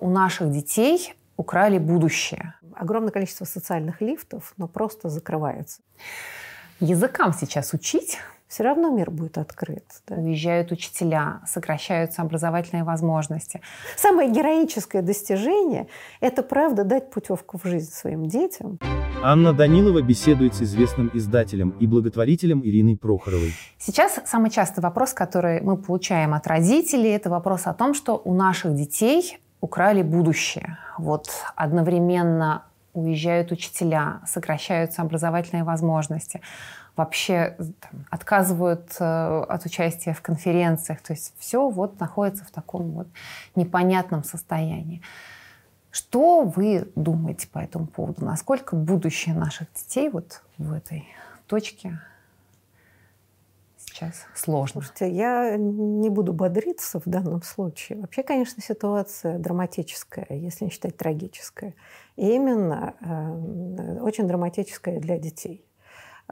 У наших детей украли будущее. Огромное количество социальных лифтов, но просто закрывается. Языкам сейчас учить все равно мир будет открыт. Да. Уезжают учителя, сокращаются образовательные возможности. Самое героическое достижение – это, правда, дать путевку в жизнь своим детям. Анна Данилова беседует с известным издателем и благотворителем Ириной Прохоровой. Сейчас самый частый вопрос, который мы получаем от родителей, это вопрос о том, что у наших детей украли будущее. Вот одновременно уезжают учителя, сокращаются образовательные возможности вообще там, отказывают э, от участия в конференциях. То есть все вот находится в таком вот непонятном состоянии. Что вы думаете по этому поводу? Насколько будущее наших детей вот в этой точке сейчас сложно? Слушайте, я не буду бодриться в данном случае. Вообще, конечно, ситуация драматическая, если не считать трагическая. И именно э, очень драматическая для детей.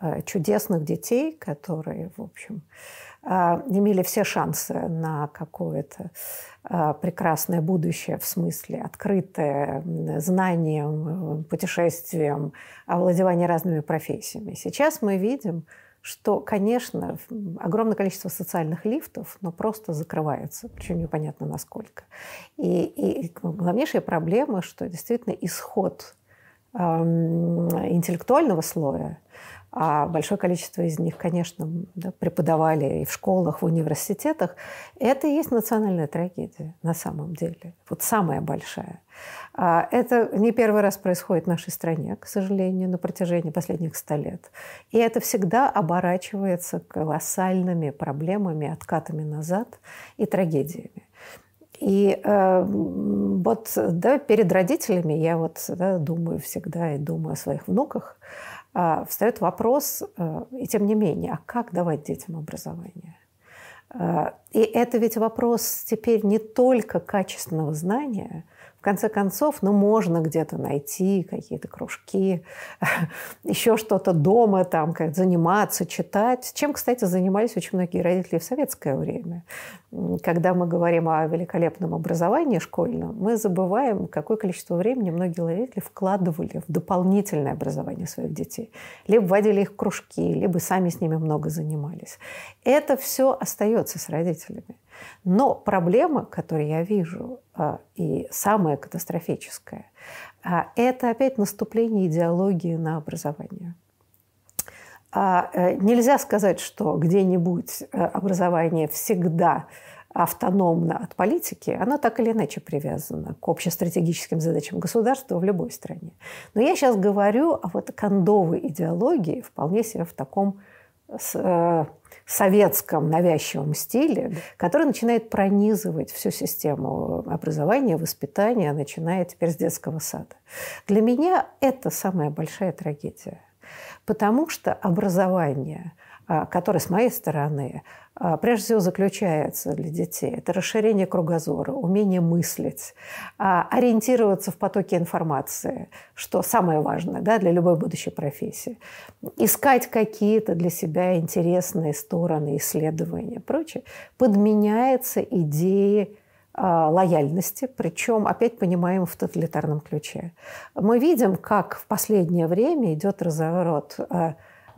Э, чудесных детей, которые, в общем, э, имели все шансы на какое-то э, прекрасное будущее в смысле открытое знанием, путешествием, овладевание разными профессиями. Сейчас мы видим, что, конечно, огромное количество социальных лифтов, но просто закрывается, причем непонятно насколько. И, и главнейшая проблема, что действительно исход интеллектуального слоя а большое количество из них, конечно, да, преподавали и в школах, в университетах, это и есть национальная трагедия на самом деле. Вот самая большая. А это не первый раз происходит в нашей стране, к сожалению, на протяжении последних ста лет. И это всегда оборачивается колоссальными проблемами, откатами назад и трагедиями. И э, вот да, перед родителями я вот да, думаю всегда и думаю о своих внуках, встает вопрос, э, и тем не менее, а как давать детям образование? А, и это ведь вопрос теперь не только качественного знания, в конце концов, ну, можно где-то найти какие-то кружки, еще что-то дома, там, как заниматься, читать. Чем, кстати, занимались очень многие родители в советское время. Когда мы говорим о великолепном образовании школьном, мы забываем, какое количество времени многие родители вкладывали в дополнительное образование своих детей. Либо вводили их в кружки, либо сами с ними много занимались. Это все остается с родителями. Но проблема, которую я вижу, а, и самая катастрофическая, а, это опять наступление идеологии на образование. А, э, нельзя сказать, что где-нибудь э, образование всегда автономно от политики, оно так или иначе привязано к общестратегическим задачам государства в любой стране. Но я сейчас говорю о вот кондовой идеологии, вполне себе в таком э, советском навязчивом стиле, который начинает пронизывать всю систему образования, воспитания, начиная теперь с детского сада. Для меня это самая большая трагедия. Потому что образование, а, которое с моей стороны а, прежде всего заключается для детей. Это расширение кругозора, умение мыслить, а, ориентироваться в потоке информации, что самое важное да, для любой будущей профессии. Искать какие-то для себя интересные стороны исследования и прочее. Подменяется идеей лояльности, причем опять понимаем в тоталитарном ключе. Мы видим, как в последнее время идет разворот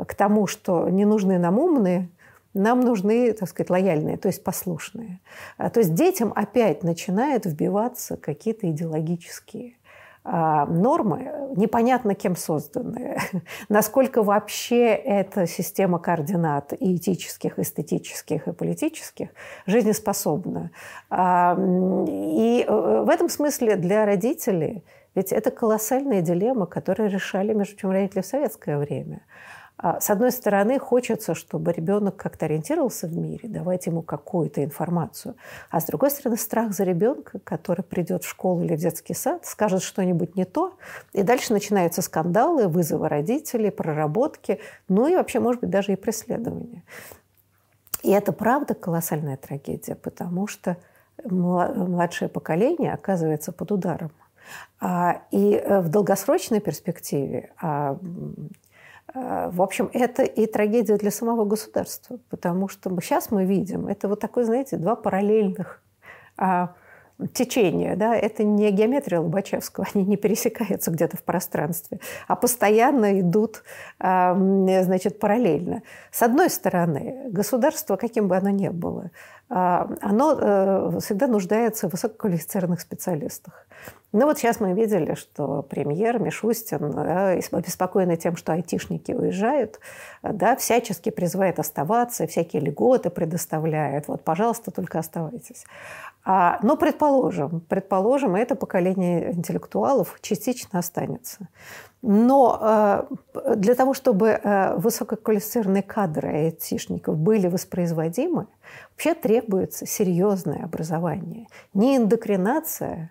к тому, что не нужны нам умные, нам нужны, так сказать, лояльные, то есть послушные. А, то есть детям опять начинают вбиваться какие-то идеологические а, нормы, непонятно кем созданные, насколько вообще эта система координат и этических, эстетических и политических жизнеспособна. А, и э, в этом смысле для родителей ведь это колоссальная дилемма, которую решали, между прочим, родители в советское время – с одной стороны, хочется, чтобы ребенок как-то ориентировался в мире, давать ему какую-то информацию. А с другой стороны, страх за ребенка, который придет в школу или в детский сад, скажет что-нибудь не то, и дальше начинаются скандалы, вызовы родителей, проработки, ну и вообще, может быть, даже и преследования. И это правда колоссальная трагедия, потому что младшее поколение оказывается под ударом. А, и э, в долгосрочной перспективе а, в общем, это и трагедия для самого государства, потому что сейчас мы видим, это вот такой, знаете, два параллельных а, течение, да, это не геометрия Лобачевского, они не пересекаются где-то в пространстве, а постоянно идут, значит, параллельно. С одной стороны, государство, каким бы оно ни было, а, оно э, всегда нуждается в высококвалифицированных специалистах. Ну вот сейчас мы видели, что премьер Мишустин, да, обеспокоенный тем, что айтишники уезжают, да, всячески призывает оставаться, всякие льготы предоставляет. Вот, пожалуйста, только оставайтесь. А, но предположим, предположим, это поколение интеллектуалов частично останется. Но э, для того, чтобы э, высококвалифицированные кадры айтишников были воспроизводимы, вообще требуется серьезное образование. Не индокринация,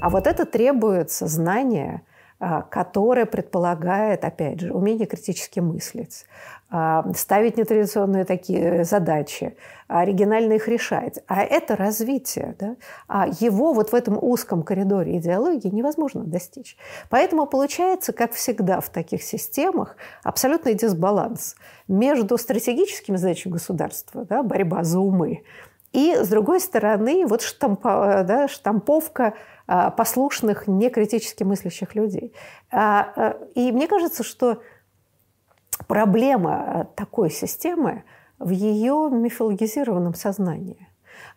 а вот это требуется знание, э, которое предполагает, опять же, умение критически мыслить, а, ставить нетрадиционные такие задачи, оригинально их решать. А это развитие. Да? А его вот в этом узком коридоре идеологии невозможно достичь. Поэтому получается, как всегда в таких системах, абсолютный дисбаланс между стратегическими задачами государства, да, борьба за умы, и, с другой стороны, вот штампа, да, штамповка а, послушных, некритически мыслящих людей. А, и мне кажется, что проблема э, такой системы в ее мифологизированном сознании.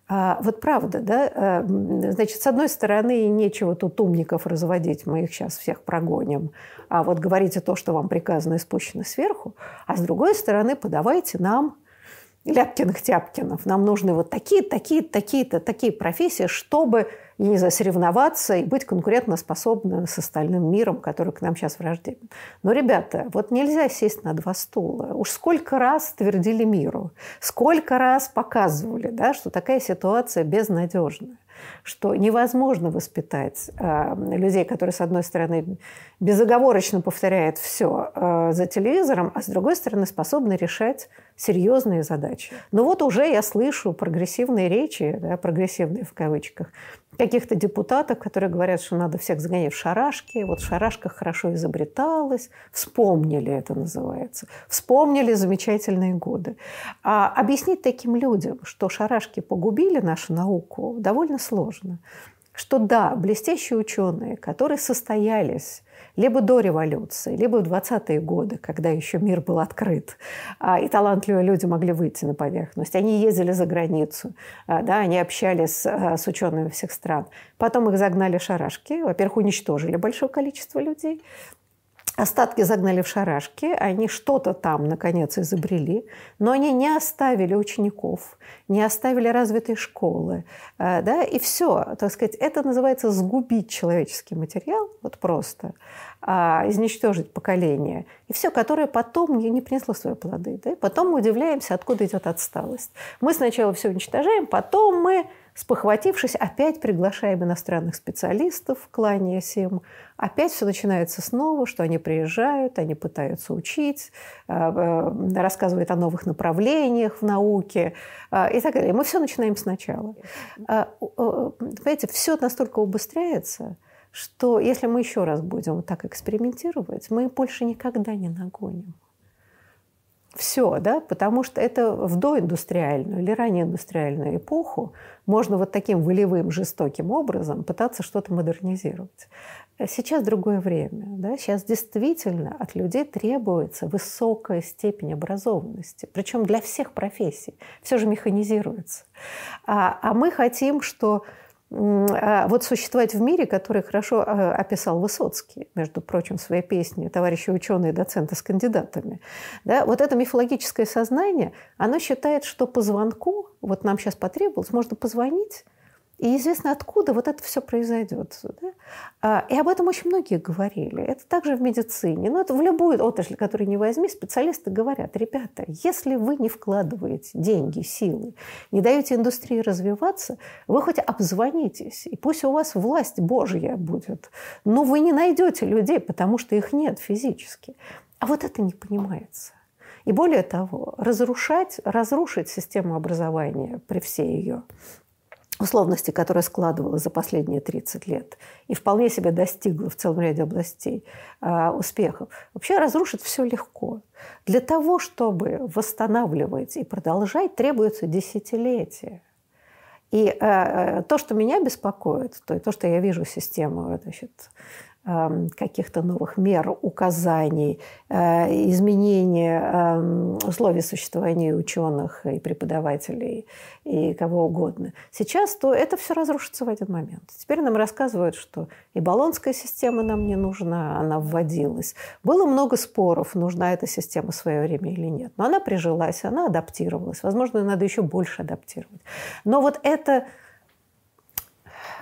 А, вот правда, да? Э, значит, с одной стороны, нечего тут умников разводить, мы их сейчас всех прогоним, а вот говорите то, что вам приказано и спущено сверху, а с другой стороны, подавайте нам Ляпкиных-Тяпкинов. Нам нужны вот такие, такие, такие-то, такие профессии, чтобы я не знаю, соревноваться и быть конкурентоспособным с остальным миром, который к нам сейчас враждебен. Но, ребята, вот нельзя сесть на два стула. Уж сколько раз твердили миру, сколько раз показывали, да, что такая ситуация безнадежная что невозможно воспитать э, людей, которые, с одной стороны, безоговорочно повторяют все э, за телевизором, а с другой стороны, способны решать серьезные задачи. Но вот уже я слышу прогрессивные речи, да, прогрессивные в кавычках, каких-то депутатов, которые говорят, что надо всех загонять в шарашки. Вот в шарашках хорошо изобреталось. Вспомнили это называется. Вспомнили замечательные годы. А объяснить таким людям, что шарашки погубили нашу науку, довольно сложно. Что да, блестящие ученые, которые состоялись либо до революции, либо в 20-е годы, когда еще мир был открыт, а, и талантливые люди могли выйти на поверхность. Они ездили за границу, а, да, они общались а, с учеными всех стран. Потом их загнали шарашки, во-первых, уничтожили большое количество людей, Остатки загнали в шарашки, они что-то там, наконец, изобрели, но они не оставили учеников, не оставили развитой школы. Э, да, и все, так сказать, это называется сгубить человеческий материал, вот просто, а, изничтожить поколение. И все, которое потом не, не принесло свои плоды. Да? Потом мы удивляемся, откуда идет отсталость. Мы сначала все уничтожаем, потом мы Спохватившись, опять приглашаем иностранных специалистов, кланяясь им. Опять все начинается снова, что они приезжают, они пытаются учить, э, э, рассказывают о новых направлениях в науке э, и так далее. Мы все начинаем сначала. Понимаете, все настолько убыстряется, что если мы еще раз будем так экспериментировать, мы больше никогда не нагоним все, да, потому что это в доиндустриальную или ранее индустриальную эпоху можно вот таким волевым, жестоким образом пытаться что-то модернизировать. Сейчас другое время. Да? Сейчас действительно от людей требуется высокая степень образованности. Причем для всех профессий. Все же механизируется. А, а мы хотим, что вот существовать в мире, который хорошо а, описал Высоцкий, между прочим, в своей песне «Товарищи ученые, доценты с кандидатами». Да, вот это мифологическое сознание, оно считает, что по звонку, вот нам сейчас потребовалось, можно позвонить, и известно, откуда вот это все произойдет. Да? А, и об этом очень многие говорили. Это также в медицине. Но это в любую отрасль, которую не возьми, специалисты говорят, ребята, если вы не вкладываете деньги, силы, не даете индустрии развиваться, вы хоть обзвонитесь, и пусть у вас власть Божья будет, но вы не найдете людей, потому что их нет физически. А вот это не понимается. И более того, разрушать, разрушить систему образования при всей ее условности, которая складывалась за последние 30 лет и вполне себе достигла в целом ряде областей э, успехов, вообще разрушить все легко. Для того, чтобы восстанавливать и продолжать, требуется десятилетия. И э, то, что меня беспокоит, то, то что я вижу систему значит, каких-то новых мер, указаний, э, изменения эм, условий существования ученых и преподавателей и кого угодно. Сейчас то это все разрушится в один момент. Теперь нам рассказывают, что и баллонская система нам не нужна, она вводилась. Было много споров, нужна эта система в свое время или нет. Но она прижилась, она адаптировалась. Возможно, надо еще больше адаптировать. Но вот это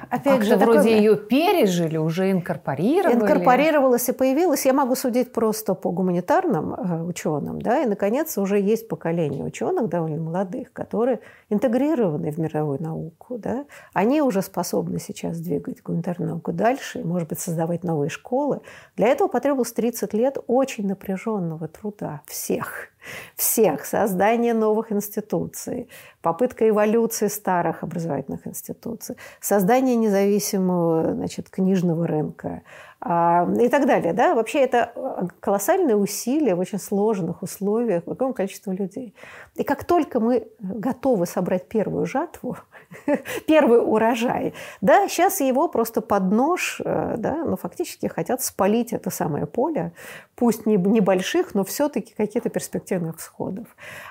опять а же, вроде такой... ее пережили, уже инкорпорировали. Инкорпорировалась и появилась. Я могу судить просто по гуманитарным э, ученым, да, и, наконец, уже есть поколение ученых довольно молодых, которые интегрированы в мировую науку, да. Они уже способны сейчас двигать гуманитарную науку дальше, может быть, создавать новые школы. Для этого потребовалось 30 лет очень напряженного труда всех всех, создание новых институций, попытка эволюции старых образовательных институций, создание независимого значит, книжного рынка и так далее. Да? Вообще это э, колоссальные усилия в очень сложных условиях большого количества людей. И как только мы готовы собрать первую жатву, первый урожай, да, сейчас его просто под нож, э, да, ну, фактически хотят спалить это самое поле, пусть не небольших, но все-таки каких-то перспективных всходов.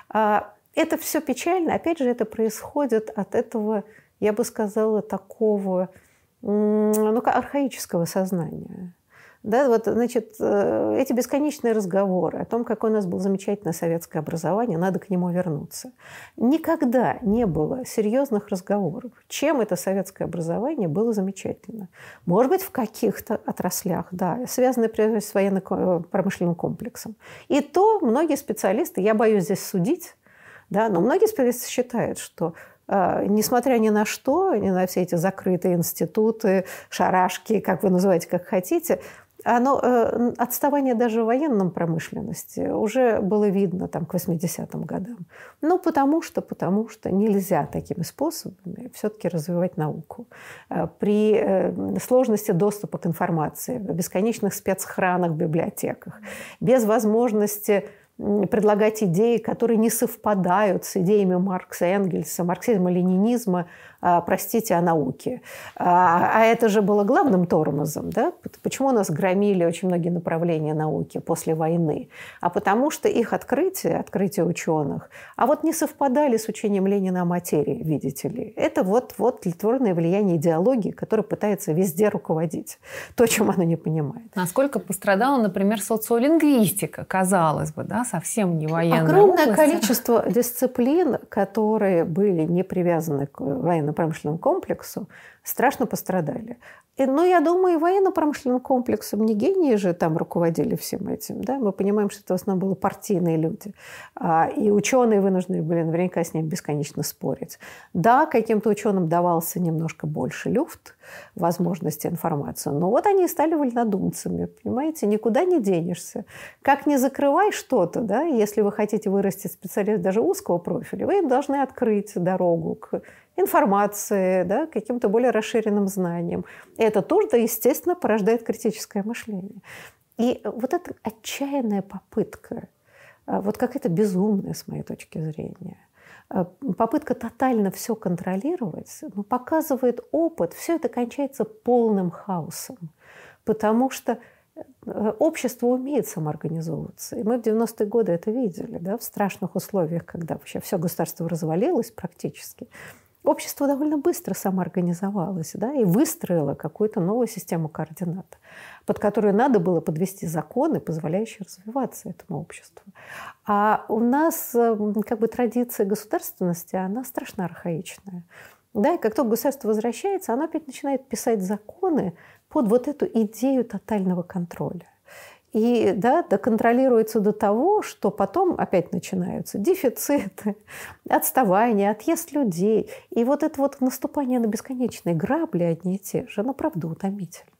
А, это все печально. Опять же, это происходит от этого, я бы сказала, такого ну, архаического сознания. Да, вот, значит, э, эти бесконечные разговоры о том, какое у нас было замечательное советское образование, надо к нему вернуться. Никогда не было серьезных разговоров, чем это советское образование было замечательно. Может быть, в каких-то отраслях, да, связанные прежде всего с военно-промышленным комплексом. И то многие специалисты, я боюсь здесь судить, да, но многие специалисты считают, что несмотря ни на что, ни на все эти закрытые институты, шарашки, как вы называете, как хотите, оно, э, отставание даже в военном промышленности уже было видно там, к 80-м годам. Ну, потому что, потому что нельзя такими способами все-таки развивать науку. Э, при э, сложности доступа к информации, в бесконечных спецхранах библиотеках, без возможности предлагать идеи, которые не совпадают с идеями Маркса, Энгельса, марксизма, ленинизма, простите, о науке. А, а это же было главным тормозом. Да? Почему у нас громили очень многие направления науки после войны? А потому что их открытия, открытия ученых, а вот не совпадали с учением Ленина о материи, видите ли. Это вот, вот тлетворное влияние идеологии, которая пытается везде руководить. То, чем она не понимает. Насколько пострадала, например, социолингвистика, казалось бы, да, совсем не военная Огромное область. количество дисциплин, которые были не привязаны к военно военно-промышленному комплексу, страшно пострадали. Ну, я думаю, и военно-промышленным комплексом не гении же там руководили всем этим. Да? Мы понимаем, что это в основном были партийные люди. А, и ученые вынуждены были наверняка с ним бесконечно спорить. Да, каким-то ученым давался немножко больше люфт, возможности информации. Но вот они и стали вольнодумцами. Понимаете, никуда не денешься. Как не закрывай что-то, да, если вы хотите вырастить специалист даже узкого профиля, вы им должны открыть дорогу к информации, да, каким-то более расширенным знаниям. Это тоже, естественно, порождает критическое мышление. И вот эта отчаянная попытка, а, вот какая-то безумная, с моей точки зрения, а, попытка тотально все контролировать, ну, показывает опыт, все это кончается полным хаосом. Потому что э, общество умеет самоорганизовываться. И мы в 90-е годы это видели, да, в страшных условиях, когда вообще все государство развалилось практически общество довольно быстро самоорганизовалось да, и выстроило какую-то новую систему координат, под которую надо было подвести законы, позволяющие развиваться этому обществу. А у нас эм, как бы традиция государственности, она страшно архаичная. Да, и как только государство возвращается, оно опять начинает писать законы под вот эту идею тотального контроля. И да, доконтролируется до того, что потом опять начинаются дефициты, отставание, отъезд людей. И вот это вот наступание на бесконечные грабли одни и те же, оно правда утомительно.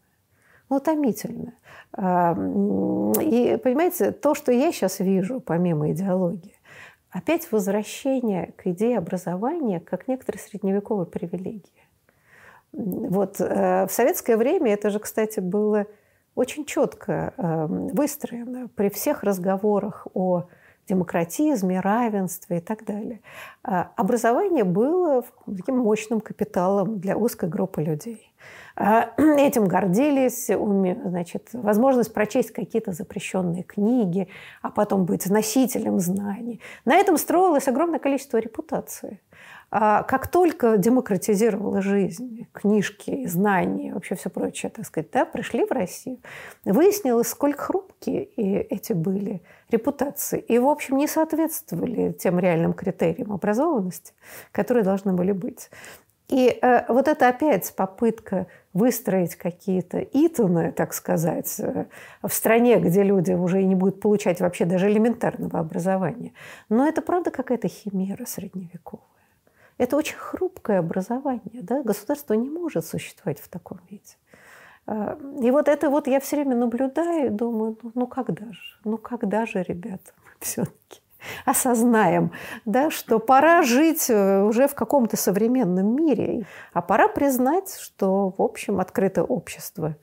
Ну, утомительно. И, понимаете, то, что я сейчас вижу, помимо идеологии, опять возвращение к идее образования как некоторой средневековой привилегии. Вот э, в советское время это же, кстати, было очень четко эм, выстроено при всех разговорах о демократизме, равенстве и так далее. А образование было таким мощным капиталом для узкой группы людей. А, этим гордились, значит, возможность прочесть какие-то запрещенные книги, а потом быть носителем знаний. На этом строилось огромное количество репутации. А как только демократизировала жизнь, книжки, знания, вообще все прочее, так сказать, да, пришли в Россию, выяснилось, сколько хрупкие эти были репутации. И, в общем, не соответствовали тем реальным критериям образованности, которые должны были быть. И э, вот это опять попытка выстроить какие-то итоны, так сказать, э, в стране, где люди уже и не будут получать вообще даже элементарного образования. Но это правда какая-то химера средневековая. Это очень хрупкое образование. Да? Государство не может существовать в таком виде. Э, и вот это вот я все время наблюдаю и думаю, ну, ну когда же, ну когда же, ребята, все-таки осознаем, да, что пора жить э, уже в каком-то современном мире, а пора признать, что, в общем, открытое общество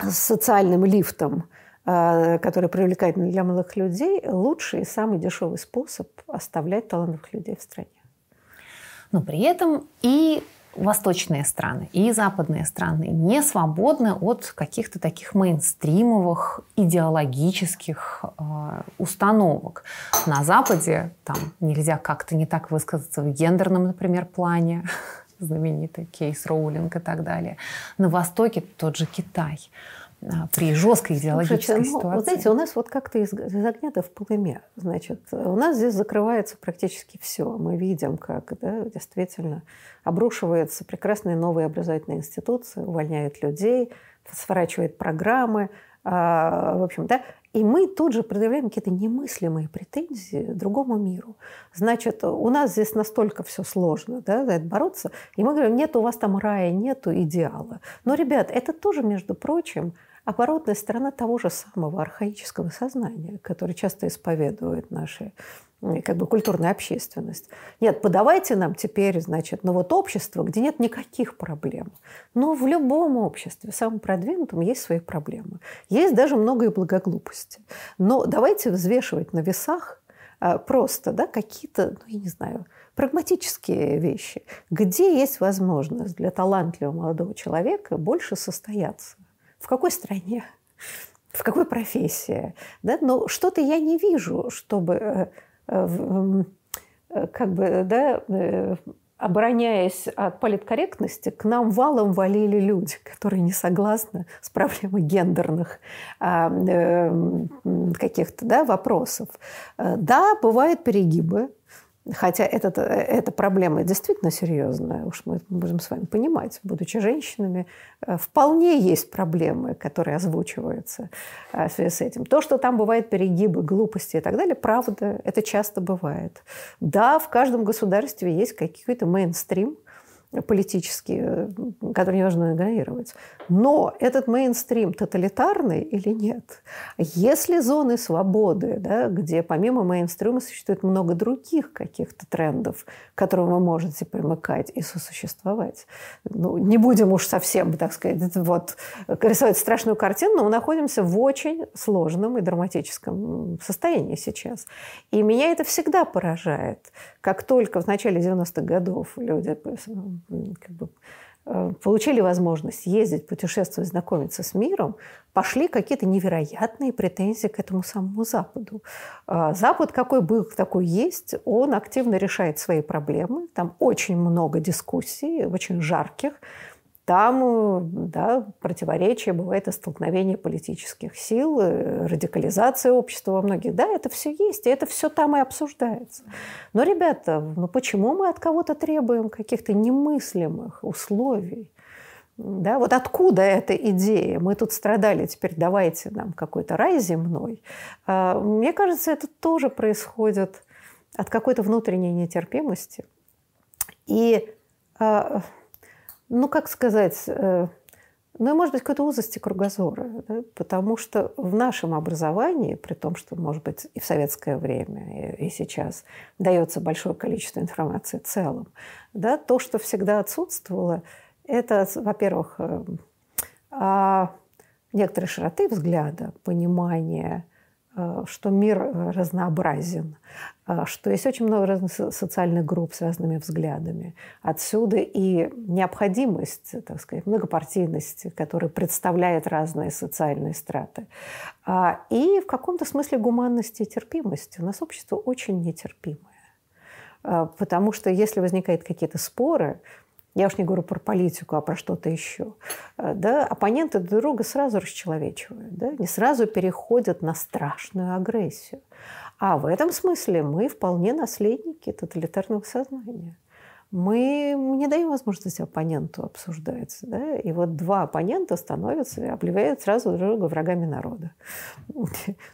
с социальным лифтом, э, который привлекательный для молодых людей, лучший и самый дешевый способ оставлять талантливых людей в стране. Но при этом и восточные страны и западные страны не свободны от каких-то таких мейнстримовых идеологических э, установок. На Западе там нельзя как-то не так высказаться в гендерном, например, плане, знаменитый кейс Роулинг и так далее. На Востоке тот же Китай – при жесткой идеологической Слушайте, ну, ситуации. Вот знаете, у нас вот как-то из, из огня в полыме. Значит, у нас здесь закрывается практически все. Мы видим, как да, действительно обрушивается прекрасные новые образовательные институции, увольняют людей, сворачивают программы. А, в общем, да, и мы тут же предъявляем какие-то немыслимые претензии другому миру. Значит, у нас здесь настолько все сложно, да, за это бороться. И мы говорим, нет у вас там рая, нету идеала. Но, ребят, это тоже, между прочим, оборотная сторона того же самого архаического сознания, который часто исповедует наши как бы культурная общественность. Нет, подавайте нам теперь, значит, ну вот общество, где нет никаких проблем. Но в любом обществе, самом продвинутом, есть свои проблемы. Есть даже много и благоглупости. Но давайте взвешивать на весах а, просто да, какие-то, ну, я не знаю, прагматические вещи. Где есть возможность для талантливого молодого человека больше состояться? В какой стране, в какой профессии. Да? Но что-то я не вижу, чтобы э, э, э, как бы, да, обороняясь от политкорректности, к нам валом валили люди, которые не согласны с проблемой гендерных а, каких-то да, вопросов. Да, бывают перегибы, Хотя этот, эта проблема действительно серьезная, уж мы будем с вами понимать, будучи женщинами, э, вполне есть проблемы, которые озвучиваются э, в связи с этим. То, что там бывают перегибы, глупости и так далее, правда, это часто бывает. Да, в каждом государстве есть какой-то мейнстрим – политические, которые невозможно игнорировать. Но этот мейнстрим тоталитарный или нет? Если зоны свободы, да, где помимо мейнстрима существует много других каких-то трендов, к которым вы можете примыкать и сосуществовать, ну, не будем уж совсем, так сказать, вот, рисовать страшную картину, но мы находимся в очень сложном и драматическом состоянии сейчас. И меня это всегда поражает. Как только в начале 90-х годов люди как бы, э, получили возможность ездить, путешествовать, знакомиться с миром, пошли какие-то невероятные претензии к этому самому Западу. А Запад какой был, такой есть, он активно решает свои проблемы. Там очень много дискуссий, очень жарких там э, да, противоречия, бывает и столкновение политических сил, э, радикализация общества во многих. Да, это все есть, и это все там и обсуждается. Но, ребята, ну почему мы от кого-то требуем каких-то немыслимых условий? Да, вот откуда эта идея? Мы тут страдали, теперь давайте нам какой-то рай земной. А, мне кажется, это тоже происходит от какой-то внутренней нетерпимости. И а, ну, как сказать, э, ну и, может быть, какой-то узости кругозора. Да? Потому что в нашем образовании, при том, что, может быть, и в советское время, и сейчас дается большое количество информации в целом, да, то, что всегда отсутствовало, это, во-первых, э, а, некоторой широты взгляда, понимания что мир э, разнообразен, э, что есть очень много разных социальных групп с разными взглядами. Отсюда и необходимость, так сказать, многопартийности, которая представляет разные социальные страты. А, и в каком-то смысле гуманности и терпимости. У нас общество очень нетерпимое. Потому что если возникают какие-то споры, я уж не говорю про политику, а про что-то еще. Э, да, оппоненты друг друга сразу расчеловечивают, да, не сразу переходят на страшную агрессию. А в этом смысле мы вполне наследники тоталитарного сознания мы не даем возможности оппоненту обсуждать. Да? И вот два оппонента становятся и обливают сразу друг друга врагами народа.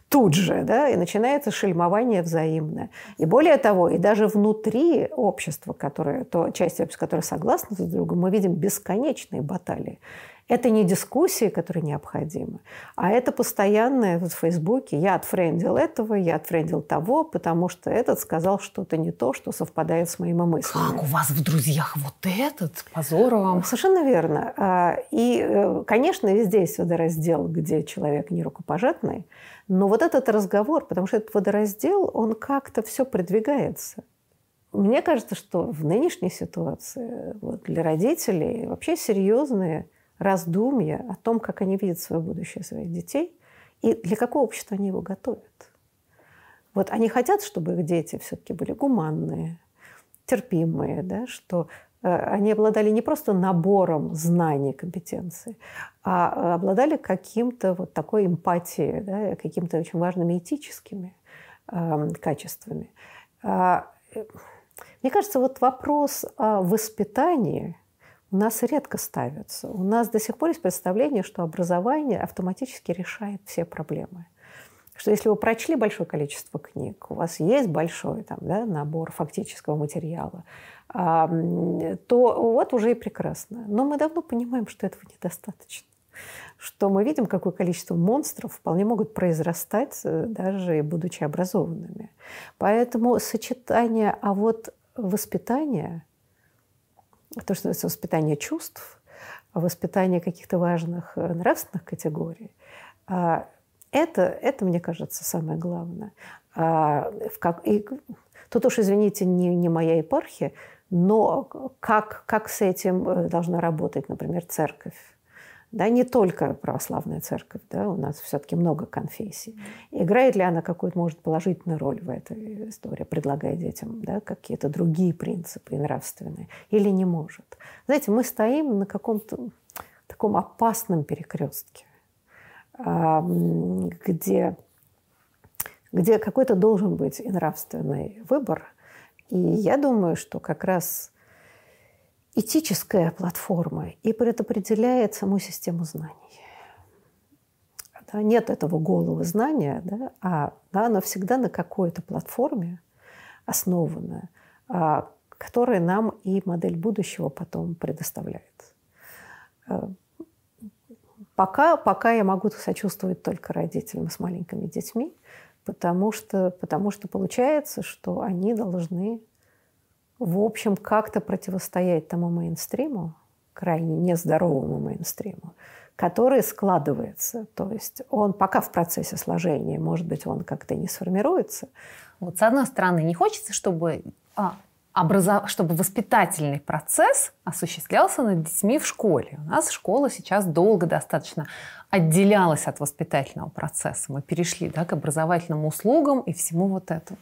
Тут же. Да? И начинается шельмование взаимное. И более того, и даже внутри общества, которое, то часть общества, которая согласна друг с другом, мы видим бесконечные баталии. Это не дискуссии, которые необходимы, а это постоянное в Фейсбуке. Я отфрендил этого, я отфрендил того, потому что этот сказал что-то не то, что совпадает с моими мыслями. Как у вас в друзьях вот этот? Позор вам. Совершенно верно. А, и, э, конечно, везде есть водораздел, где человек не рукопожатный. Но вот этот разговор, потому что этот водораздел, он как-то все продвигается. Мне кажется, что в нынешней ситуации вот, для родителей вообще серьезные раздумья о том, как они видят свое будущее своих детей и для какого общества они его готовят. Вот они хотят, чтобы их дети все-таки были гуманные, терпимые, да, что э, они обладали не просто набором знаний, компетенций, а обладали каким-то вот такой эмпатией, да, какими-то очень важными этическими э, качествами. А, э, мне кажется, вот вопрос о воспитании – у нас редко ставятся. У нас до сих пор есть представление, что образование автоматически решает все проблемы. Что если вы прочли большое количество книг, у вас есть большой там, да, набор фактического материала, то вот уже и прекрасно. Но мы давно понимаем, что этого недостаточно что мы видим, какое количество монстров вполне могут произрастать, э, даже будучи образованными. Поэтому сочетание, а вот воспитание то, что называется воспитание чувств, воспитание каких-то важных э, нравственных категорий, а, это, это, мне кажется, самое главное. А, и, тут уж, извините, не, не моя епархия, но как, как с этим э, должна работать, например, церковь? Да, не только православная церковь, да, у нас все-таки много конфессий. Играет ли она какую-то, может, положительную роль в этой истории, предлагая детям да, какие-то другие принципы нравственные, или не может? Знаете, мы стоим на каком-то таком опасном перекрестке, где, где какой-то должен быть и нравственный выбор. И я думаю, что как раз этическая платформа и предопределяет саму систему знаний. Да, нет этого голого знания, да, а да, оно всегда на какой-то платформе основано, а, которая нам и модель будущего потом предоставляет. А, пока, пока я могу сочувствовать только родителям с маленькими детьми, потому что, потому что получается, что они должны в общем, как-то противостоять тому мейнстриму, крайне нездоровому мейнстриму, который складывается. То есть он пока в процессе сложения, может быть, он как-то не сформируется. Вот с одной стороны, не хочется, чтобы а, образов... чтобы воспитательный процесс осуществлялся над детьми в школе. У нас школа сейчас долго достаточно отделялась от воспитательного процесса. Мы перешли да, к образовательным услугам и всему вот этому.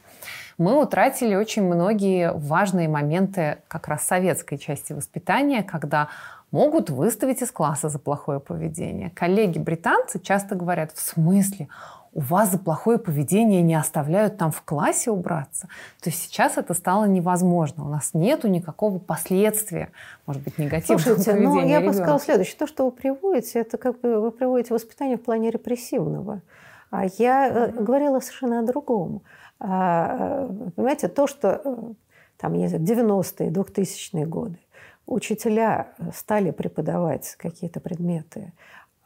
Мы утратили очень многие важные моменты как раз советской части воспитания, когда могут выставить из класса за плохое поведение. Коллеги-британцы часто говорят, в смысле? У вас за плохое поведение не оставляют там в классе убраться. То есть сейчас это стало невозможно. У нас нету никакого последствия, может быть, негативного Слушайте, поведения ну, я бы сказала следующее. То, что вы приводите, это как бы вы приводите воспитание в плане репрессивного. А я mm-hmm. говорила совершенно о другом. А, э, понимаете, то, что э, там, не знаю, 90-е, 2000-е годы учителя стали преподавать какие-то предметы,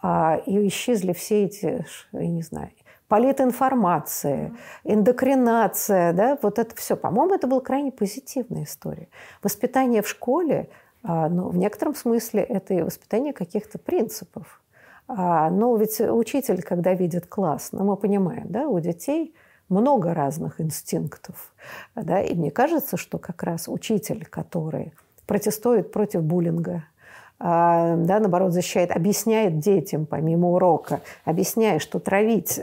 а, и исчезли все эти, я не знаю, политинформация, эндокринация, да, вот это все. По-моему, это была крайне позитивная история. Воспитание в школе, а, ну, в некотором смысле, это и воспитание каких-то принципов. А, но ведь учитель, когда видит класс, ну, мы понимаем, да, у детей много разных инстинктов. Да, и мне кажется, что как раз учитель, который протестует против буллинга, да, наоборот, защищает, объясняет детям помимо урока, объясняет, что травить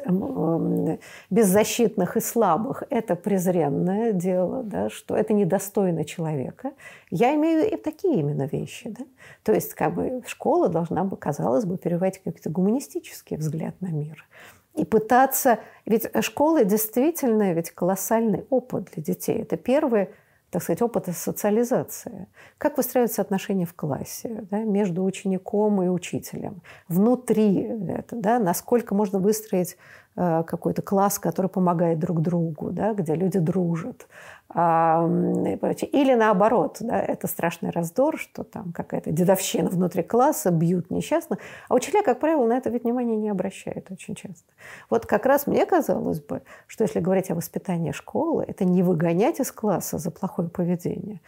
беззащитных и слабых – это презренное дело, да, что это недостойно человека. Я имею и такие именно вещи. Да? То есть как бы школа должна бы, казалось бы, переводить какой-то гуманистический взгляд на мир. И пытаться... Ведь школа действительно ведь колоссальный опыт для детей. Это первый так сказать, опыта социализации. Как выстраиваются отношения в классе да, между учеником и учителем. Внутри это, да, насколько можно выстроить какой-то класс, который помогает друг другу, да, где люди дружат. Или наоборот, да, это страшный раздор, что там какая-то дедовщина внутри класса, бьют несчастных. А учителя, как правило, на это ведь внимание не обращают очень часто. Вот как раз мне казалось бы, что если говорить о воспитании школы, это не выгонять из класса за плохое поведение,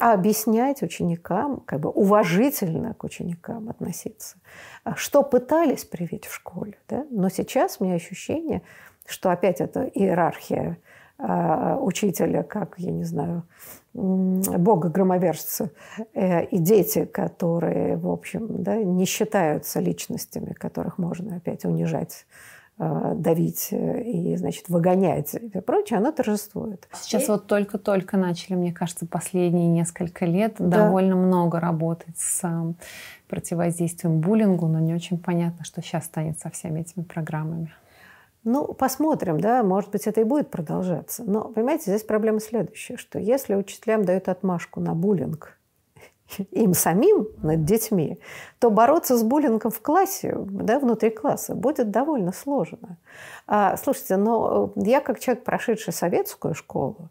а объяснять ученикам, как бы уважительно к ученикам относиться. А что пытались привить в школе. Да? Но сейчас у меня ощущение, что опять это иерархия э, учителя, как, я не знаю, бога-громовержца, э, и дети, которые, в общем, да, не считаются личностями, которых можно опять унижать давить э, и, значит, выгонять и прочее, оно торжествует. Сейчас и... вот только-только начали, мне кажется, последние несколько лет да. довольно много работать с э, противодействием буллингу, но не очень понятно, что сейчас станет со всеми этими программами. Ну, посмотрим, да, может быть, это и будет продолжаться. Но, понимаете, здесь проблема следующая, что если учителям дают отмашку на буллинг им самим над детьми, то бороться с буллингом в классе, да, внутри класса, будет довольно сложно. А, слушайте, но э, я как человек, прошедший советскую школу,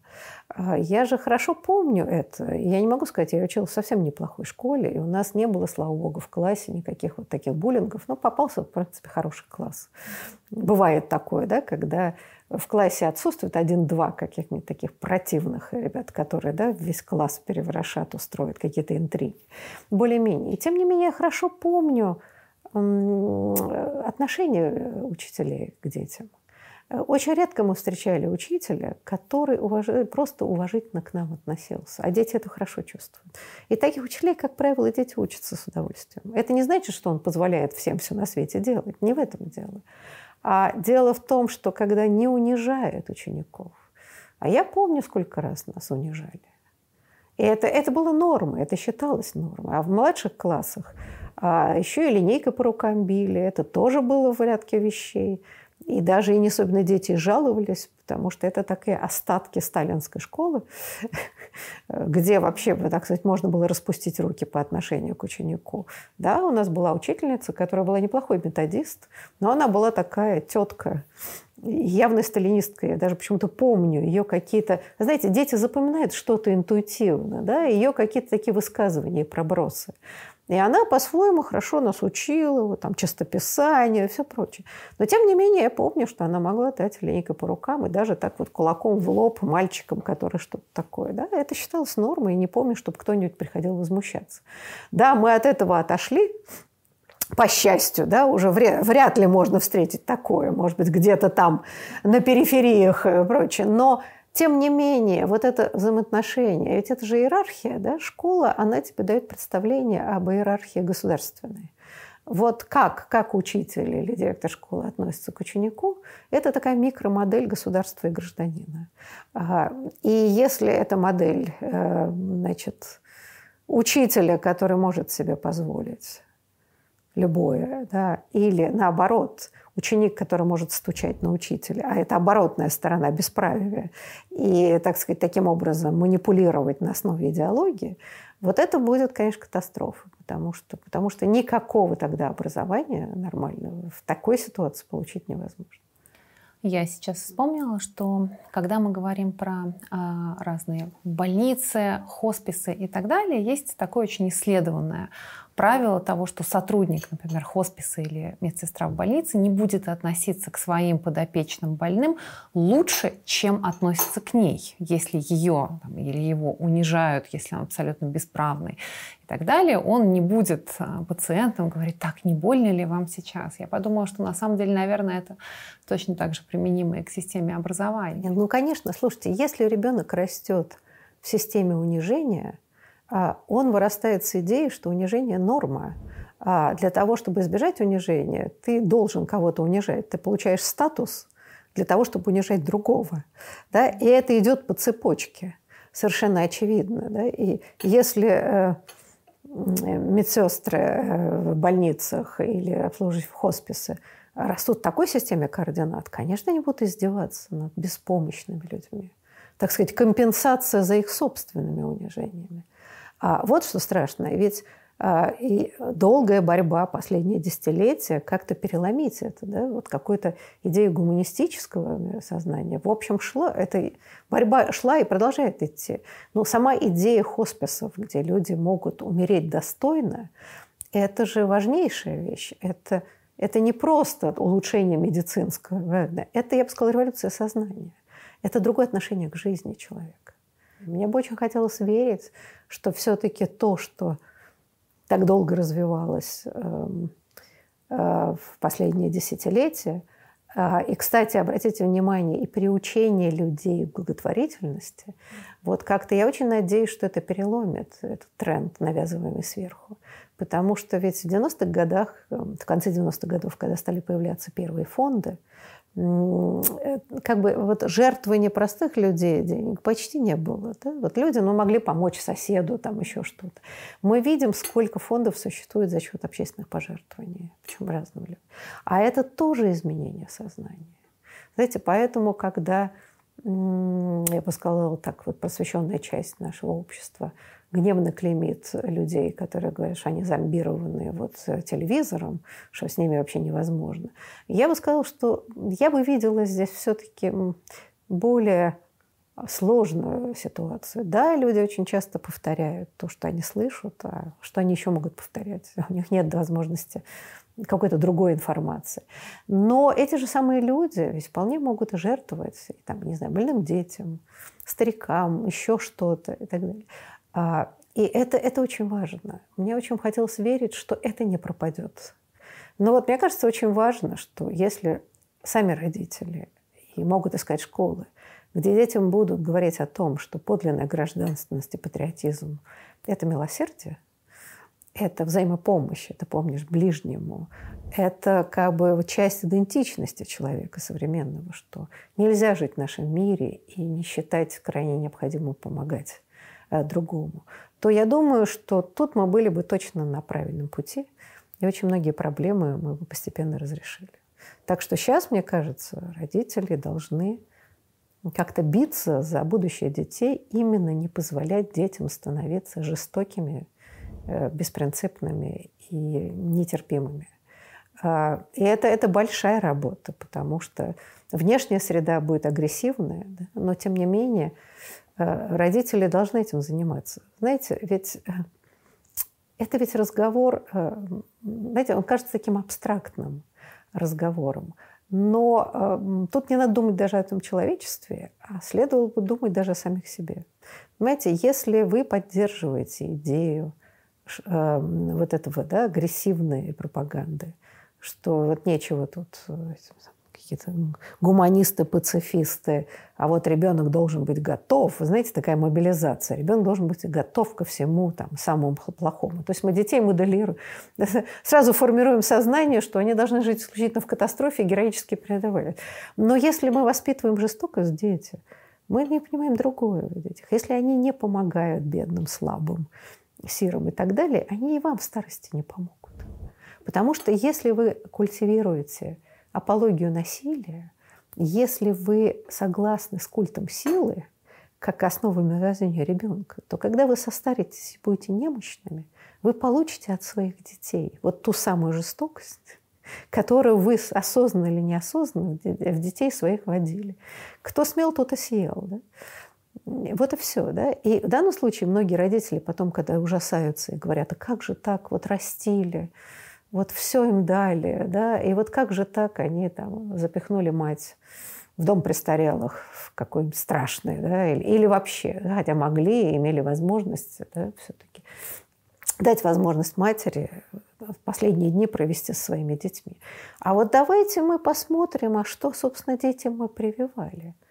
а, я же хорошо помню это. Я не могу сказать, я училась в совсем неплохой школе, и у нас не было, слава богу, в классе никаких вот таких буллингов. Но попался, в принципе, хороший класс. Бывает такое, да, когда в классе отсутствует один-два каких-нибудь таких противных ребят, которые да, весь класс переворошат, устроят какие-то интриги. Более-менее. И тем не менее я хорошо помню отношение учителей к детям. Очень редко мы встречали учителя, который уваж... просто уважительно к нам относился. А дети это хорошо чувствуют. И таких учителей, как правило, дети учатся с удовольствием. Это не значит, что он позволяет всем все на свете делать. Не в этом дело. А дело в том, что когда не унижают учеников, а я помню, сколько раз нас унижали. И это, это было нормой, это считалось нормой. А в младших классах а, еще и линейка по рукам били, это тоже было в порядке вещей. И даже и не особенно дети жаловались, потому что это такие остатки сталинской школы, где вообще, так сказать, можно было распустить руки по отношению к ученику. Да, у нас была учительница, которая была неплохой методист, но она была такая тетка, явно сталинистка. Я даже почему-то помню ее какие-то... Знаете, дети запоминают что-то интуитивно, да, ее какие-то такие высказывания, пробросы. И она по-своему хорошо нас учила, там, чистописание и все прочее. Но, тем не менее, я помню, что она могла дать линейкой по рукам и даже так вот кулаком в лоб мальчикам, которые что-то такое. Да? Это считалось нормой, и не помню, чтобы кто-нибудь приходил возмущаться. Да, мы от этого отошли, по счастью, да, уже вряд, ли можно встретить такое, может быть, где-то там на перифериях и прочее. Но тем не менее, вот это взаимоотношение, ведь это же иерархия, да, школа, она тебе дает представление об иерархии государственной. Вот как, как учитель или директор школы относится к ученику, это такая микромодель государства и гражданина. И если эта модель э, значит, учителя, который может себе позволить любое, да, или наоборот, ученик, который может стучать на учителя, а это оборотная сторона бесправия, и, так сказать, таким образом манипулировать на основе идеологии, вот это будет, конечно, катастрофа, потому что, потому что никакого тогда образования нормального в такой ситуации получить невозможно. Я сейчас вспомнила, что когда мы говорим про э, разные больницы, хосписы и так далее, есть такое очень исследованное правило того, что сотрудник, например, хосписа или медсестра в больнице не будет относиться к своим подопечным больным лучше, чем относится к ней, если ее там, или его унижают, если он абсолютно бесправный и так далее, он не будет а, пациентам говорить, так, не больно ли вам сейчас? Я подумала, что на самом деле, наверное, это точно так же применимо и к системе образования. Ну, конечно, слушайте, если ребенок растет в системе унижения, он вырастает с идеей, что унижение – норма. А для того, чтобы избежать унижения, ты должен кого-то унижать. Ты получаешь статус для того, чтобы унижать другого. Да? И это идет по цепочке. Совершенно очевидно. Да? И если э, медсестры э, в больницах или обслуживающие в хосписы растут в такой системе координат, конечно, они будут издеваться над беспомощными людьми. Так сказать, компенсация за их собственными унижениями. А вот что страшно. Ведь а, и долгая борьба последние десятилетия как-то переломить это, да, вот какую-то идею гуманистического сознания. В общем, шла, эта борьба шла и продолжает идти. Но сама идея хосписов, где люди могут умереть достойно, это же важнейшая вещь. Это, это не просто улучшение медицинского, это, я бы сказала, революция сознания. Это другое отношение к жизни человека. Мне бы очень хотелось верить, что все-таки то, что так долго развивалось эм, э, в последние десятилетия, а, и, кстати, обратите внимание, и приучение людей к благотворительности, вот как-то я очень надеюсь, что это переломит этот тренд, навязываемый сверху. Потому что ведь в 90-х годах, эм, в конце 90-х годов, когда стали появляться первые фонды, Э, как бы вот жертвы простых людей денег почти не было. Да? Вот люди ну, могли помочь соседу, там еще что-то. Мы видим, сколько фондов существует за счет общественных пожертвований, причем разным людям. А это тоже изменение сознания. Знаете, поэтому, когда, я бы сказала так, вот просвещенная часть нашего общества – гневно клеймит людей, которые говорят, что они зомбированы вот телевизором, что с ними вообще невозможно. Я бы сказала, что я бы видела здесь все-таки более сложную ситуацию. Да, люди очень часто повторяют то, что они слышат, а что они еще могут повторять? У них нет возможности какой-то другой информации. Но эти же самые люди вполне могут жертвовать, там, не знаю, больным детям, старикам, еще что-то и так далее. А, и это, это очень важно. Мне очень хотелось верить, что это не пропадет. Но вот мне кажется очень важно, что если сами родители и могут искать школы, где детям будут говорить о том, что подлинная гражданственность и патриотизм – это милосердие, это взаимопомощь, это помнишь ближнему, это как бы часть идентичности человека современного, что нельзя жить в нашем мире и не считать крайне необходимым помогать Э, другому, то я думаю, что тут мы были бы точно на правильном пути, и очень многие проблемы мы бы постепенно разрешили. Так что сейчас, мне кажется, родители должны как-то биться за будущее детей, именно не позволять детям становиться жестокими, беспринципными и нетерпимыми. А, и это, это большая работа, потому что внешняя среда будет агрессивная, да, но тем не менее Э, родители должны этим заниматься. Знаете, ведь э, это ведь разговор, э, знаете, он кажется таким абстрактным разговором. Но тут не надо думать даже о этом человечестве, а следовало бы думать даже о самих себе. Понимаете, если вы поддерживаете идею вот этого да, агрессивной пропаганды, что вот нечего тут какие-то гуманисты, пацифисты, а вот ребенок должен быть готов. Вы знаете, такая мобилизация. Ребенок должен быть готов ко всему там, самому плохому. То есть мы детей моделируем. Сразу формируем сознание, что они должны жить исключительно в катастрофе и героически преодолевать. Но если мы воспитываем жестокость в детях, мы не понимаем другое в детях. Если они не помогают бедным, слабым, сирам и так далее, они и вам в старости не помогут. Потому что если вы культивируете апологию насилия, если вы согласны с культом силы, как основой мировоззрения ребенка, то когда вы состаритесь и будете немощными, вы получите от своих детей вот ту самую жестокость, которую вы осознанно или неосознанно в детей своих водили. Кто смел, тот и съел. Да? Вот и все. Да? И в данном случае многие родители потом, когда ужасаются и говорят, а как же так, вот растили, вот все им дали, да, и вот как же так они там запихнули мать в дом престарелых, в какой-нибудь страшный, да, или, или вообще, хотя могли, имели возможность, да, все-таки дать возможность матери в последние дни провести со своими детьми. А вот давайте мы посмотрим, а что, собственно, детям мы прививали –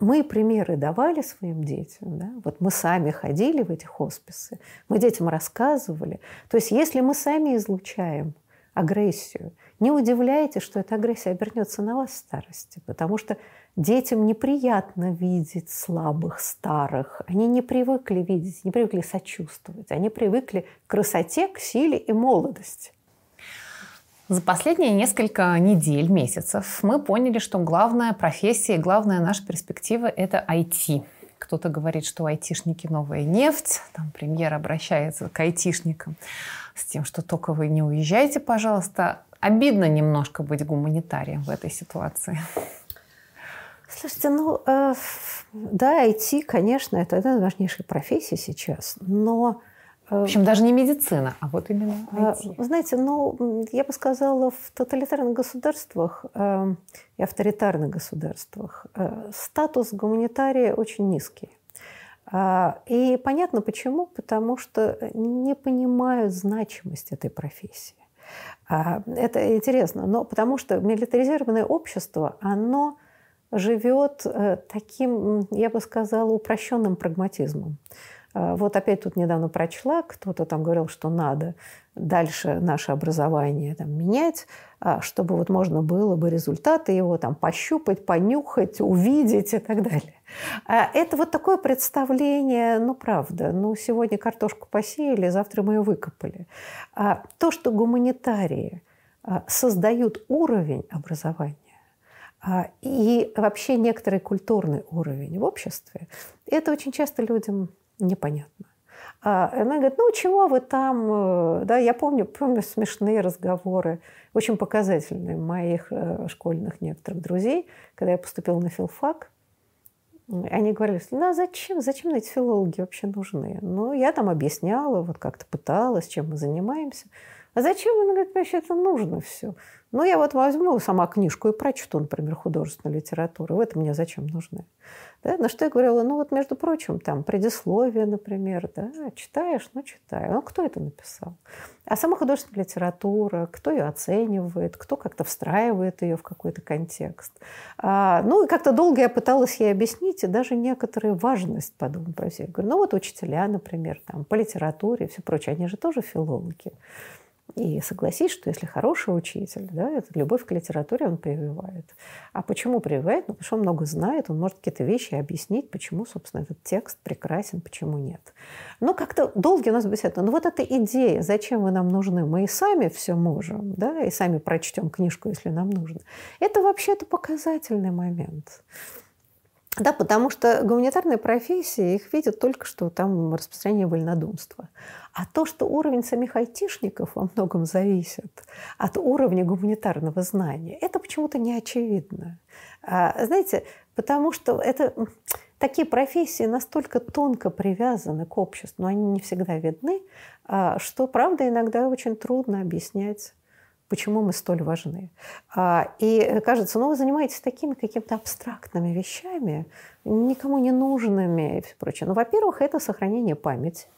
мы примеры давали своим детям. Да? Вот мы сами ходили в эти хосписы, мы детям рассказывали. То есть если мы сами излучаем агрессию, не удивляйтесь, что эта агрессия обернется на вас в старости, потому что детям неприятно видеть слабых, старых. Они не привыкли видеть, не привыкли сочувствовать. Они привыкли к красоте, к силе и молодости. За последние несколько недель, месяцев мы поняли, что главная профессия и главная наша перспектива – это IT. Кто-то говорит, что айтишники – новая нефть. Там премьер обращается к айтишникам с тем, что только вы не уезжайте, пожалуйста. Обидно немножко быть гуманитарием в этой ситуации. Слушайте, ну, э, да, IT, конечно, это одна из важнейших профессий сейчас, но в общем, даже не медицина, а вот именно IT. Вы знаете, ну, я бы сказала, в тоталитарных государствах э, и авторитарных государствах э, статус гуманитария очень низкий. А, и понятно почему, потому что не понимают значимость этой профессии. А, это интересно, но потому что милитаризированное общество, оно живет э, таким, я бы сказала, упрощенным прагматизмом. А, вот опять тут недавно прочла, кто-то там говорил, что надо дальше наше образование там, менять, а, чтобы вот можно было бы результаты его там пощупать, понюхать, увидеть и так далее. А это вот такое представление, ну правда, ну сегодня картошку посеяли, завтра мы ее выкопали. То, что гуманитарии создают уровень образования, и вообще некоторый культурный уровень в обществе, это очень часто людям непонятно. А она говорит, ну чего вы там, э, да, я помню, помню смешные разговоры, очень показательные моих э, школьных некоторых друзей, когда я поступила на филфак, они говорили, ну а зачем, зачем эти филологи вообще нужны? Ну, я там объясняла, вот как-то пыталась, чем мы занимаемся. А зачем, она говорит, вообще это нужно все? Ну, я вот возьму сама книжку и прочту, например, художественную литературу. В этом мне зачем нужны? Да? На что я говорила, ну вот, между прочим, там предисловие, например, да, читаешь, ну читай. Ну, кто это написал? А сама художественная литература, кто ее оценивает, кто как-то встраивает ее в какой-то контекст. А, ну, и как-то долго я пыталась ей объяснить, и даже некоторую важность подумать про все. Я говорю, ну вот учителя, например, там, по литературе и все прочее, они же тоже филологи. И согласись, что если хороший учитель, да, это любовь к литературе он прививает. А почему прививает? Ну, потому что он много знает, он может какие-то вещи объяснить, почему, собственно, этот текст прекрасен, почему нет. Но как-то долгий у нас беседа. Ну вот эта идея, зачем вы нам нужны, мы и сами все можем, да, и сами прочтем книжку, если нам нужно. Это вообще-то показательный момент. Да, потому что гуманитарные профессии, их видят только что там распространение вольнодумства. А то, что уровень самих айтишников во многом зависит от уровня гуманитарного знания, это почему-то не очевидно. А, знаете, потому что это такие профессии настолько тонко привязаны к обществу, но они не всегда видны, а, что, правда, иногда очень трудно объяснять почему мы столь важны. А, и кажется, ну вы занимаетесь такими какими-то абстрактными вещами, никому не нужными и все прочее. Ну, во-первых, это сохранение памяти.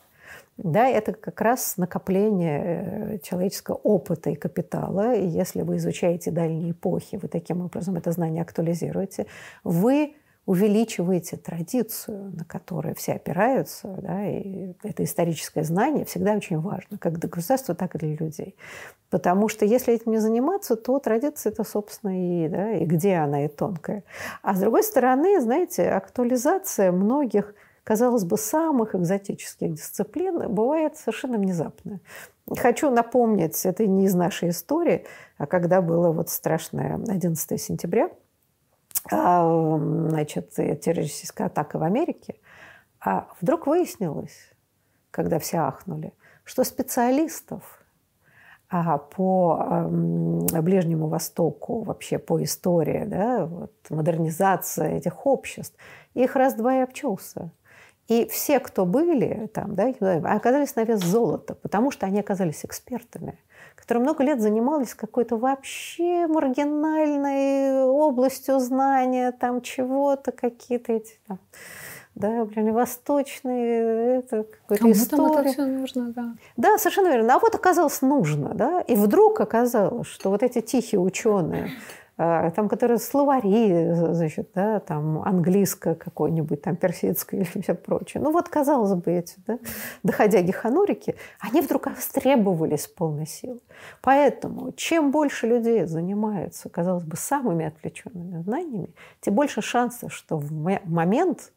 Да, это как раз накопление э, человеческого опыта и капитала. И если вы изучаете дальние эпохи, вы таким образом это знание актуализируете, вы увеличиваете традицию, на которую все опираются, да, и это историческое знание всегда очень важно, как для государства, так и для людей. Потому что если этим не заниматься, то традиция это, собственно, и, да, и где она, и тонкая. А с другой стороны, знаете, актуализация многих, казалось бы, самых экзотических дисциплин бывает совершенно внезапно. Хочу напомнить, это не из нашей истории, а когда было вот страшное 11 сентября – значит, террористическая атака в Америке, а вдруг выяснилось, когда все ахнули, что специалистов а по Ближнему Востоку, вообще по истории, да, вот, модернизация этих обществ, их раз-два и обчелся. И все, кто были там, да, оказались на вес золота, потому что они оказались экспертами, которые много лет занимались какой-то вообще маргинальной областью знания, там чего-то, какие-то эти там, да, ближневосточные, это какая-то история. это все нужно, да. Да, совершенно верно. А вот оказалось нужно, да, и вдруг оказалось, что вот эти тихие ученые, а, там, которые словари, значит, да, там английское какое-нибудь, там персидское или все прочее. Ну вот, казалось бы, эти, да, доходяги-ханурики, они вдруг востребовались полной силы. Поэтому чем больше людей занимаются, казалось бы, самыми отвлеченными знаниями, тем больше шансов, что в момент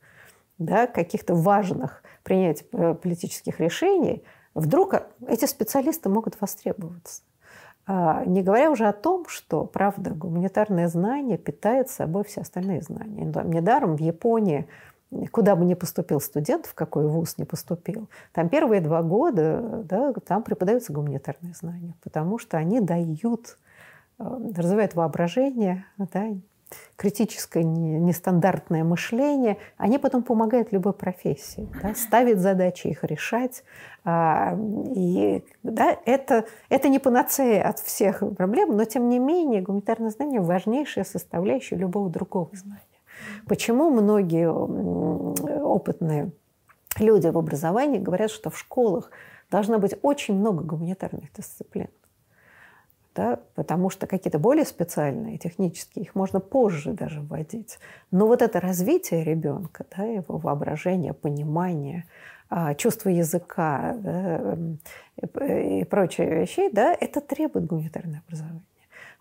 да, каких-то важных принятий э, политических решений, вдруг эти специалисты могут востребоваться. А, не говоря уже о том, что, правда, гуманитарное знание питает собой все остальные знания. Недаром в Японии куда бы ни поступил студент, в какой вуз не поступил, там первые два года да, там преподаются гуманитарные знания, потому что они дают, э, развивают воображение, да, критическое, нестандартное мышление, они потом помогают любой профессии, да, ставят задачи, их решать. А, и да, это, это не панацея от всех проблем, но тем не менее гуманитарное знание – важнейшая составляющая любого другого знания. Почему многие опытные люди в образовании говорят, что в школах должно быть очень много гуманитарных дисциплин? Да, потому что какие-то более специальные, технические, их можно позже даже вводить. Но вот это развитие ребенка, да, его воображение, понимание, а, чувство языка да, и прочие вещи, да, это требует гуманитарное образование.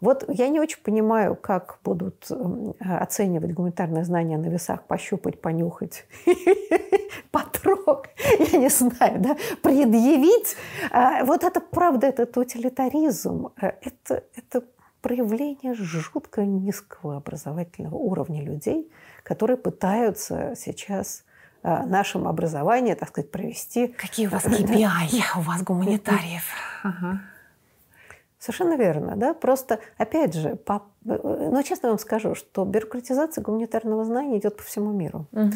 Вот я не очень понимаю, как будут оценивать гуманитарные знания на весах, пощупать, понюхать, потрогать, я не знаю, да, предъявить. А, вот это правда, этот утилитаризм, э, это, это проявление жутко низкого образовательного уровня людей, которые пытаются сейчас э, нашем образовании, так сказать, провести... Какие у вас KPI у вас гуманитариев? Ага. Совершенно верно, да. Просто, опять же, по... но честно вам скажу, что бюрократизация гуманитарного знания идет по всему миру. Угу.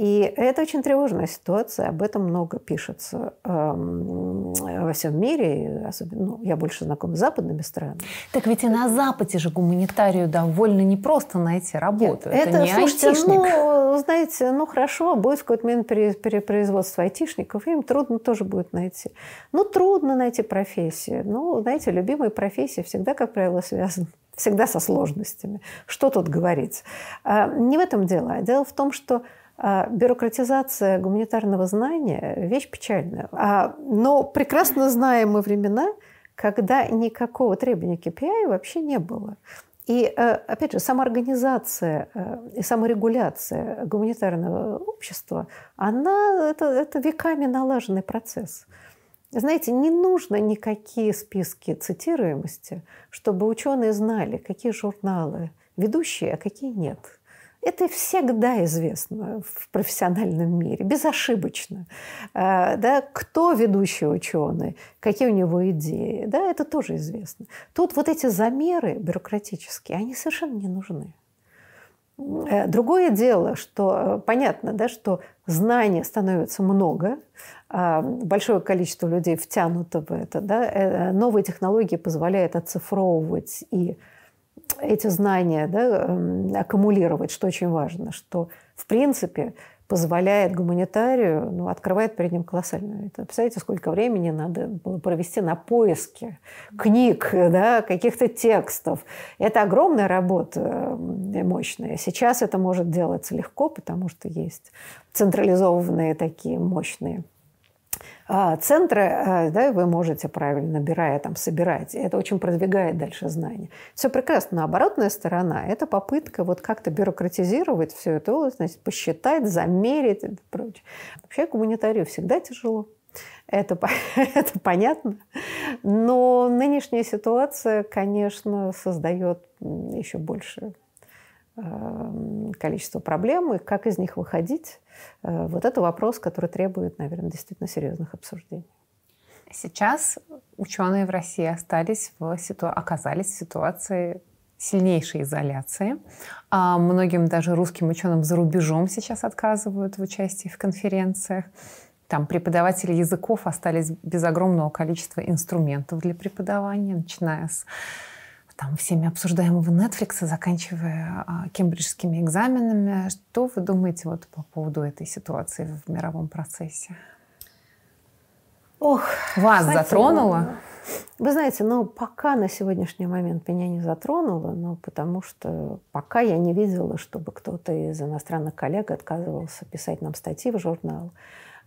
И это очень тревожная ситуация, об этом много пишется эм, во всем мире, особенно, ну, я больше знакома с западными странами. Так ведь и на Западе же гуманитарию довольно непросто найти работу. Нет, это, это не слушайте, айтишник. ну, знаете, ну хорошо, будет в какой-то момент перепроизводство айтишников, им трудно тоже будет найти. Ну, трудно найти профессию. Ну, знаете, любимые профессии всегда, как правило, связаны всегда со сложностями. Что тут говорить? А, не в этом дело. А дело в том, что а, бюрократизация гуманитарного знания – вещь печальная. А, но прекрасно знаем мы времена, когда никакого требования KPI вообще не было. И, э, опять же, самоорганизация э, и саморегуляция гуманитарного общества, она, это, это веками налаженный процесс. Знаете, не нужно никакие списки цитируемости, чтобы ученые знали, какие журналы ведущие, а какие нет – это всегда известно в профессиональном мире, безошибочно. А, да, кто ведущий ученый, какие у него идеи, да, это тоже известно. Тут вот эти замеры бюрократические, они совершенно не нужны. Э, другое дело, что э, понятно, да, что знаний становится много, большое количество людей втянуто в это. Да, э, новые технологии позволяют оцифровывать и эти знания да, эм, аккумулировать, что очень важно, что в принципе позволяет гуманитарию, ну, открывает перед ним колоссальную. Это, представляете, сколько времени надо было провести на поиске книг, да, каких-то текстов. Это огромная работа эм, мощная. Сейчас это может делаться легко, потому что есть централизованные такие мощные центры, а, да, вы можете правильно набирая, там, собирать. Это очень продвигает дальше знания. Все прекрасно. Но оборотная сторона – это попытка вот как-то бюрократизировать эту область, значит, посчитать, замерить и прочее. Вообще гуманитарию всегда тяжело. Это, это понятно. Но нынешняя ситуация, конечно, создает еще больше количество проблем и как из них выходить, э, вот это вопрос, который требует, наверное, действительно серьезных обсуждений. Сейчас ученые в России остались в ситу... оказались в ситуации сильнейшей изоляции. А многим даже русским ученым за рубежом сейчас отказывают в участии в конференциях. Там преподаватели языков остались без огромного количества инструментов для преподавания, начиная с там, всеми обсуждаемого Netflix, заканчивая а, кембриджскими экзаменами. Что вы думаете вот по поводу этой ситуации в мировом процессе? Ох, Вас кстати, затронуло? Вы знаете, ну, пока на сегодняшний момент меня не затронуло, ну, потому что пока я не видела, чтобы кто-то из иностранных коллег отказывался писать нам статьи в журнал.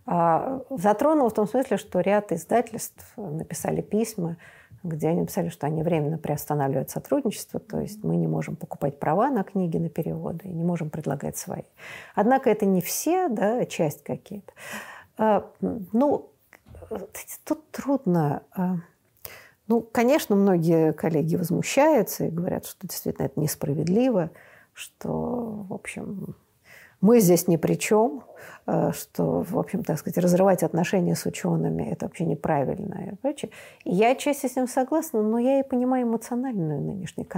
А затронуло в том смысле, что ряд издательств написали письма, где они написали, что они временно приостанавливают сотрудничество, то есть мы не можем покупать права на книги, на переводы, не можем предлагать свои. Однако это не все, да, часть какие-то. А, ну, тут трудно. А, ну, конечно, многие коллеги возмущаются и говорят, что действительно это несправедливо, что, в общем, мы здесь ни при чем, а, что, в общем, так сказать, разрывать отношения с учеными – это вообще неправильно и прочее. я отчасти с ним согласна, но я и понимаю эмоциональный нынешний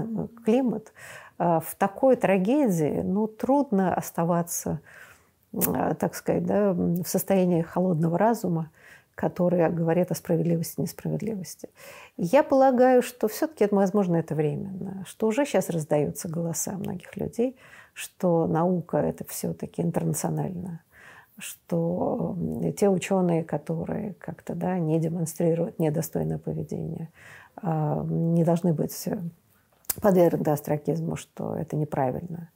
климат. А, в такой трагедии ну, трудно оставаться, так сказать, да, в состоянии холодного разума которые говорят о справедливости и несправедливости. Я полагаю, что все-таки, возможно, это временно, что уже сейчас раздаются голоса многих людей, что наука – это все-таки интернационально, что те ученые, которые как-то да, не демонстрируют недостойное поведение, а, не должны быть подвергнуты астракизму, что это неправильно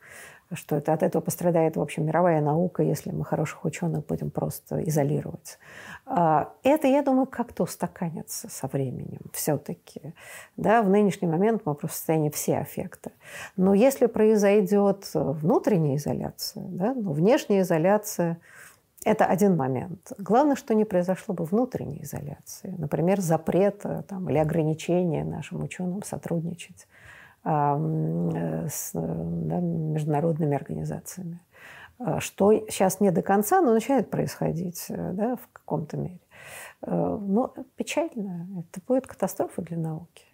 что это, от этого пострадает, в общем, мировая наука, если мы хороших ученых будем просто изолировать. А, это, я думаю, как-то устаканится со временем все-таки. Да, в нынешний момент мы просто в состоянии все аффекта. Но если произойдет внутренняя изоляция, да, ну, внешняя изоляция – это один момент. Главное, что не произошло бы внутренней изоляции. Например, запрет там, или ограничение нашим ученым сотрудничать с да, международными организациями. А, что сейчас не до конца, но начинает происходить э, да, в каком-то мере. Э, но печально. Это будет катастрофа для науки.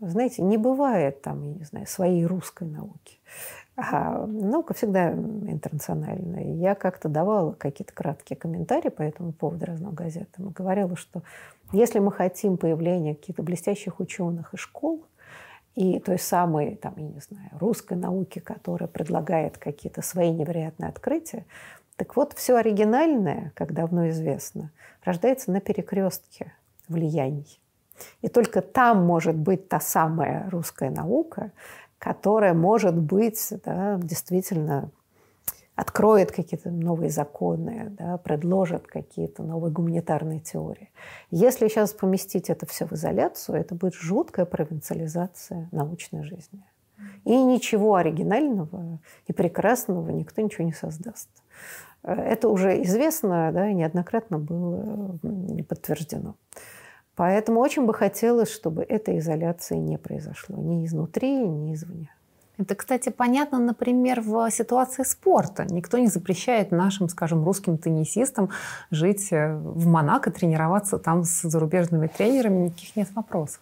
Знаете, не бывает там, я не знаю, своей русской науки. А наука всегда интернациональная. Я как-то давала какие-то краткие комментарии по этому поводу разным газетам и говорила, что если мы хотим появления каких-то блестящих ученых и школ, и той самой, там, я не знаю, русской науки, которая предлагает какие-то свои невероятные открытия. Так вот, все оригинальное, как давно известно, рождается на перекрестке влияний. И только там может быть та самая русская наука, которая может быть да, действительно откроет какие-то новые законы, да, предложит какие-то новые гуманитарные теории. Если сейчас поместить это все в изоляцию, это будет жуткая провинциализация научной жизни. И ничего оригинального и прекрасного никто ничего не создаст. Это уже известно, да, неоднократно было подтверждено. Поэтому очень бы хотелось, чтобы этой изоляции не произошло ни изнутри, ни извне. Это, кстати, понятно, например, в ситуации спорта. Никто не запрещает нашим, скажем, русским теннисистам жить э, в Монако, тренироваться там с зарубежными тренерами, никаких нет вопросов.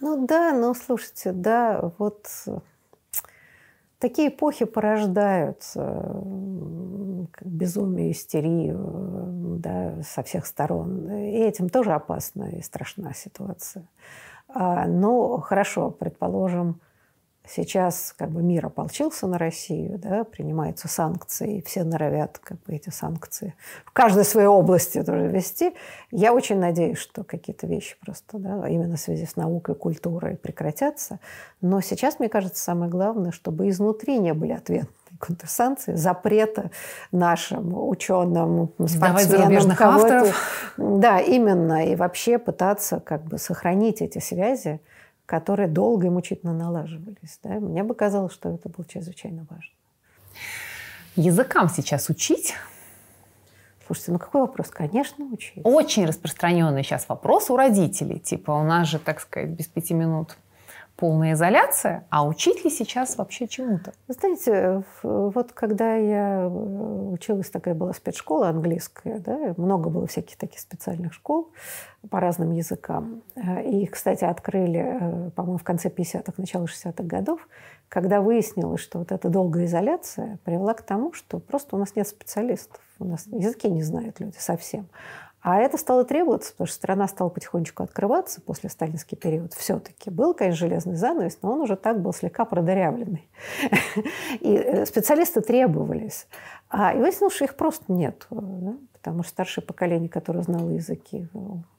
Ну да, но слушайте, да, вот такие эпохи порождают безумие, истерию да, со всех сторон. И этим тоже опасна и страшна ситуация. А, но хорошо, предположим, Сейчас как бы мир ополчился на Россию, да, принимаются санкции, и все норовят как бы эти санкции в каждой своей области тоже вести. Я очень надеюсь, что какие-то вещи просто, да, именно в связи с наукой, культурой прекратятся. Но сейчас, мне кажется, самое главное, чтобы изнутри не были ответные контрсанкции, запрета нашим ученым, спортсменам, авторов. Да, именно. И вообще пытаться как бы сохранить эти связи, которые долго и мучительно налаживались. Да? Мне бы казалось, что это было чрезвычайно важно. Языкам сейчас учить? Слушайте, ну какой вопрос? Конечно, учить. Очень распространенный сейчас вопрос у родителей. Типа, у нас же, так сказать, без пяти минут полная изоляция, а учить ли сейчас вообще чему-то? Знаете, вот когда я э, училась, такая была спецшкола английская, да, много было всяких таких специальных школ по разным языкам. Э, и, кстати, открыли, э, по-моему, в конце 50-х, начало 60-х годов, когда выяснилось, что вот эта долгая изоляция привела к тому, что просто у нас нет специалистов. У нас языки не знают люди совсем. А это стало требоваться, потому что страна стала потихонечку открываться после сталинский период. Все-таки был, конечно, железный занавес, но он уже так был слегка продырявленный. И э, специалисты требовались. А, и выяснилось, что их просто нет. Да? Потому что старшее поколение, которое знало языки,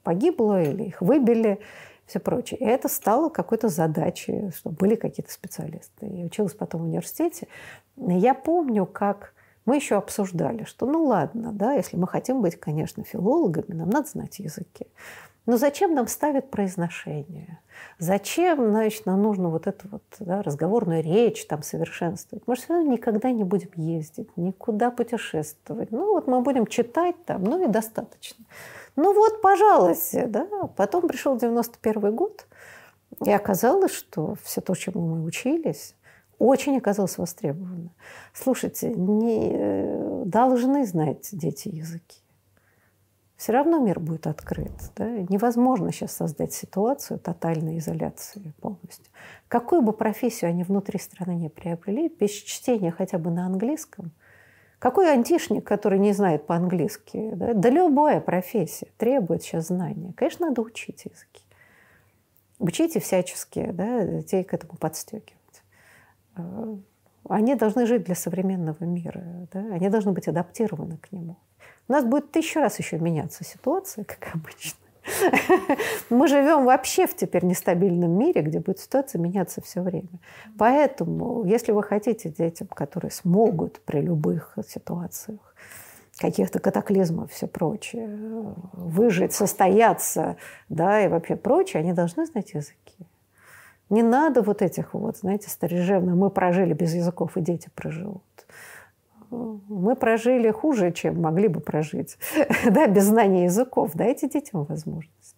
погибло или их выбили, все прочее. И это стало какой-то задачей, чтобы были какие-то специалисты. Я училась потом в университете. Я помню, как мы еще обсуждали, что ну ладно, да, если мы хотим быть, конечно, филологами, нам надо знать языки. Но зачем нам ставят произношение? Зачем, значит, нам нужно вот эту вот да, разговорную речь там совершенствовать? Мы же все равно никогда не будем ездить, никуда путешествовать. Ну вот мы будем читать там, ну и достаточно. Ну вот, пожалуйста, да. Потом пришел 91 год, и оказалось, что все то, чему мы учились, очень оказалось востребовано. Слушайте, не э, должны знать дети языки. Все равно мир будет открыт. Да? Невозможно сейчас создать ситуацию тотальной изоляции полностью. Какую бы профессию они внутри страны не приобрели, без чтения хотя бы на английском, какой антишник, который не знает по-английски, да? да любая профессия требует сейчас знания. Конечно, надо учить языки. Учите всячески, да, детей к этому подстегивать. Э, они должны жить для современного мира, да? они должны быть адаптированы к нему. У нас будет тысячу раз еще меняться ситуация, как обычно. Мы живем вообще в теперь нестабильном мире, где будет ситуация меняться все время. Поэтому, если вы хотите детям, которые смогут при любых ситуациях, каких-то катаклизмов, все прочее, выжить, состояться, да, и вообще прочее, они должны знать языки. Не надо вот этих вот, знаете, старежевных. Мы прожили без языков, и дети проживут. Мы прожили хуже, чем могли бы прожить. да, без знания языков. Дайте детям возможность.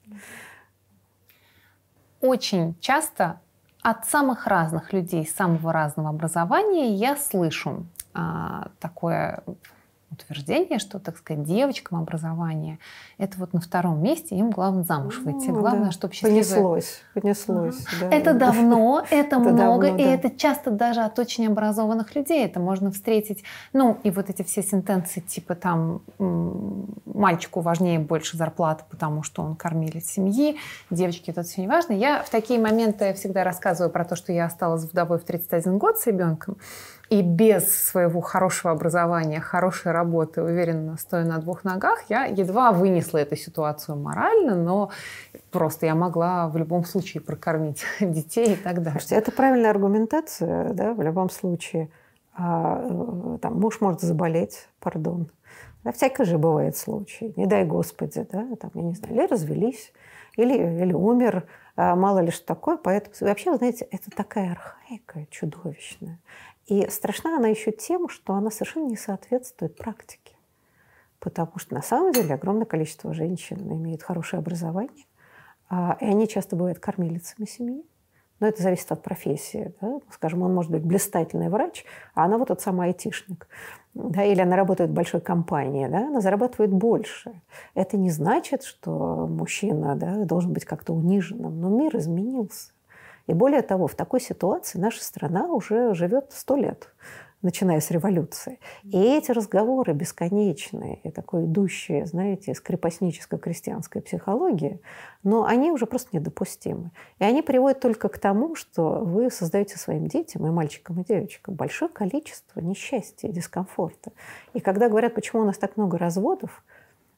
Очень часто от самых разных людей, самого разного образования я слышу а, такое утверждение, что, так сказать, девочкам образование это вот на втором месте, им главное замуж выйти. Ну, главное, да. чтобы счастливые... Понеслось, понеслось. Да. Это давно, это, много, и это часто даже от очень образованных людей. Это можно встретить, ну, и вот эти все сентенции, типа там мальчику важнее больше зарплаты, потому что он кормилец семьи, девочке это все не важно. Я в такие моменты всегда рассказываю про то, что я осталась вдовой в 31 год с ребенком, и без своего хорошего образования, хорошей работы, уверенно стоя на двух ногах, я едва вынесла эту ситуацию морально, но просто я могла в любом случае прокормить детей и так далее. Слушайте, это правильная аргументация, да, в любом случае. А, э, там, муж может заболеть, пардон. Да, всякое же бывает случай. Не дай Господи, да, там, я не знаю, или развелись, или, или умер, а, мало ли что такое. Поэтому вообще, знаете, это такая архаика чудовищная. И страшна она еще тем, что она совершенно не соответствует практике. Потому что на самом деле огромное количество женщин имеют хорошее образование, а, и они часто бывают кормилицами семьи. Но это зависит от профессии. Да? Скажем, он может быть блистательный врач, а она вот тот самый айтишник. Да? Или она работает в большой компании, да? она зарабатывает больше. Это не значит, что мужчина да, должен быть как-то униженным. Но мир изменился. И более того, в такой ситуации наша страна уже живет сто лет начиная с революции. И эти разговоры бесконечные, и такое идущие, знаете, из крепостническо-крестьянской психологии, но они уже просто недопустимы. И они приводят только к тому, что вы создаете своим детям, и мальчикам, и девочкам, большое количество несчастья и дискомфорта. И когда говорят, почему у нас так много разводов,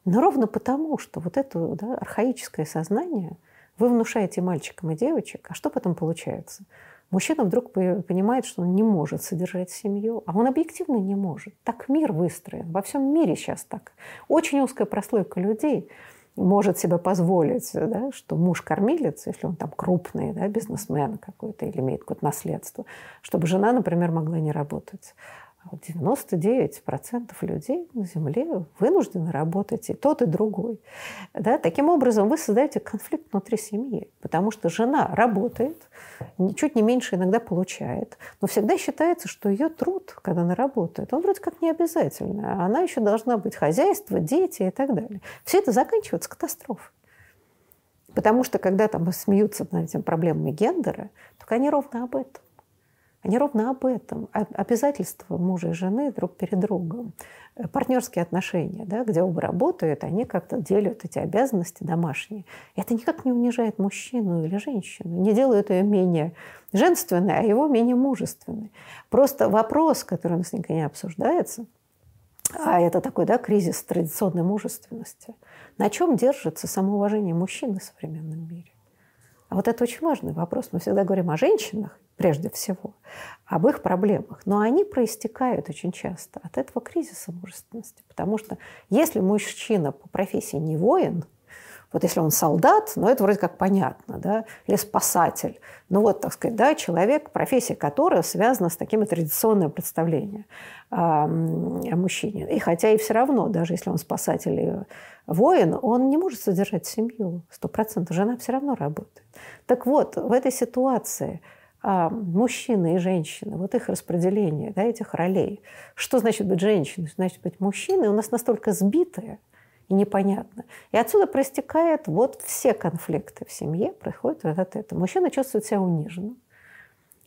но ровно потому, что вот это да, архаическое сознание – вы внушаете мальчикам и девочек, а что потом получается? Мужчина вдруг понимает, что он не может содержать семью, а он объективно не может. Так мир выстроен. Во всем мире сейчас так. Очень узкая прослойка людей может себе позволить, да, что муж кормилец, если он там крупный да, бизнесмен какой-то или имеет какое-то наследство, чтобы жена, например, могла не работать. 99% людей на Земле вынуждены работать и тот, и другой. Да? Таким образом, вы создаете конфликт внутри семьи, потому что жена работает, чуть не меньше иногда получает, но всегда считается, что ее труд, когда она работает, он вроде как не обязательный. А она еще должна быть хозяйство, дети и так далее. Все это заканчивается катастрофой. Потому что когда там смеются над этим проблемами гендера, то они ровно об этом. Они ровно об этом. Обязательства мужа и жены друг перед другом. Э, партнерские отношения, да, где оба работают, они как-то делят эти обязанности домашние. И это никак не унижает мужчину или женщину, не делает ее менее женственной, а его менее мужественной. Просто вопрос, который у нас никогда не обсуждается, а это такой да, кризис традиционной мужественности. На чем держится самоуважение мужчины в современном мире? А вот это очень важный вопрос. Мы всегда говорим о женщинах, прежде всего, об их проблемах. Но они проистекают очень часто от этого кризиса мужественности. Потому что если мужчина по профессии не воин, вот если он солдат, ну это вроде как понятно, да, или спасатель. Ну вот, так сказать, да, человек, профессия которого связана с такими традиционными представлениями о, мужчине. И хотя и все равно, даже если он спасатель и воин, он не может содержать семью. Сто процентов. Жена все равно работает. Так вот, в этой ситуации – мужчины и женщины, вот их распределение, да, этих ролей. Что значит быть женщиной, значит быть мужчиной, у нас настолько сбитое и непонятно. И отсюда проистекает вот все конфликты в семье, происходит вот от этого. Мужчина чувствует себя униженным,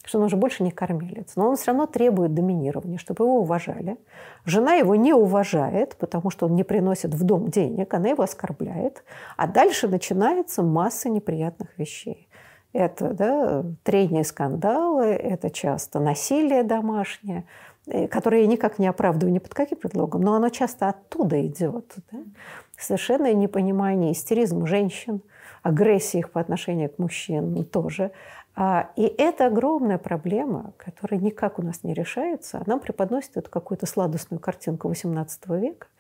что он уже больше не кормилец. Но он все равно требует доминирования, чтобы его уважали. Жена его не уважает, потому что он не приносит в дом денег, она его оскорбляет. А дальше начинается масса неприятных вещей. Это да, трение скандалы, это часто насилие домашнее, э, которое я никак не оправдываю ни под каким предлогом, но оно часто оттуда идет. Да? Совершенное непонимание, истеризм женщин, агрессия их по отношению к мужчинам тоже. А, и это огромная проблема, которая никак у нас не решается. Нам преподносит эту какую-то сладостную картинку XVIII века –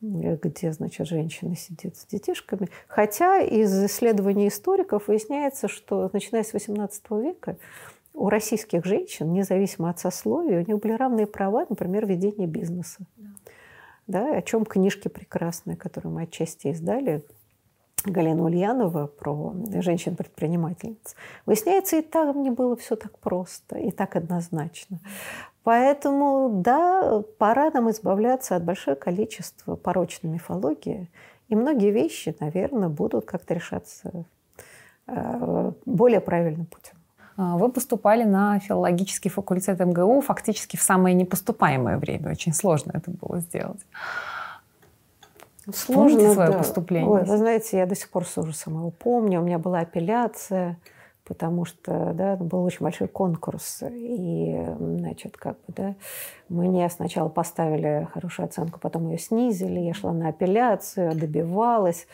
где, значит, женщина сидит с детишками. Хотя из исследований историков выясняется, что начиная с XVIII века у российских женщин, независимо от сословия, у них были равные права, например, ведение бизнеса. Да. Да, о чем книжки прекрасные, которые мы отчасти издали, Галина Ульянова про женщин-предпринимательниц. Выясняется, и там не было все так просто и так однозначно. Поэтому, да, пора нам избавляться от большого количества порочной мифологии. И многие вещи, наверное, будут как-то решаться э, более правильным путем. А, вы поступали на филологический факультет МГУ фактически в самое непоступаемое время. Очень сложно это было сделать. Сложно, Помните свое да. поступление? Ой, вы знаете, я до сих пор с ужасом его помню. У меня была апелляция – потому что да, был очень большой конкурс. И, значит, как бы, да, мне сначала поставили хорошую оценку, потом ее снизили. Я шла на апелляцию, добивалась.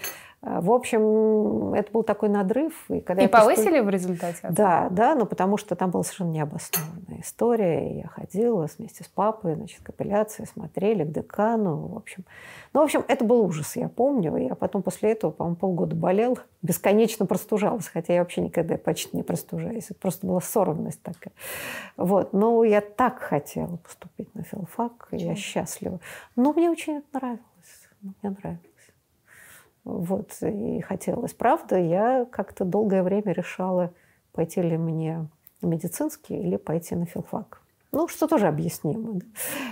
А, в общем, это был такой надрыв. И, когда и повысили поступ... в результате? Да, да, но потому что там была совершенно необоснованная история. И я ходила вместе с папой, значит, к апелляции, смотрели к декану. В общем, ну, в общем, это был ужас, я помню. Я потом после этого, по-моему, полгода болел, бесконечно простужалась, хотя я вообще никогда почти не простужаюсь. Это просто была сорванность такая. Вот. Но я так хотела поступить на филфак, Почему? я счастлива. Но мне очень это нравилось. Мне нравилось. Вот, и хотелось. Правда, я как-то долгое время решала, пойти ли мне в медицинский или пойти на филфак. Ну, что тоже объяснимо да?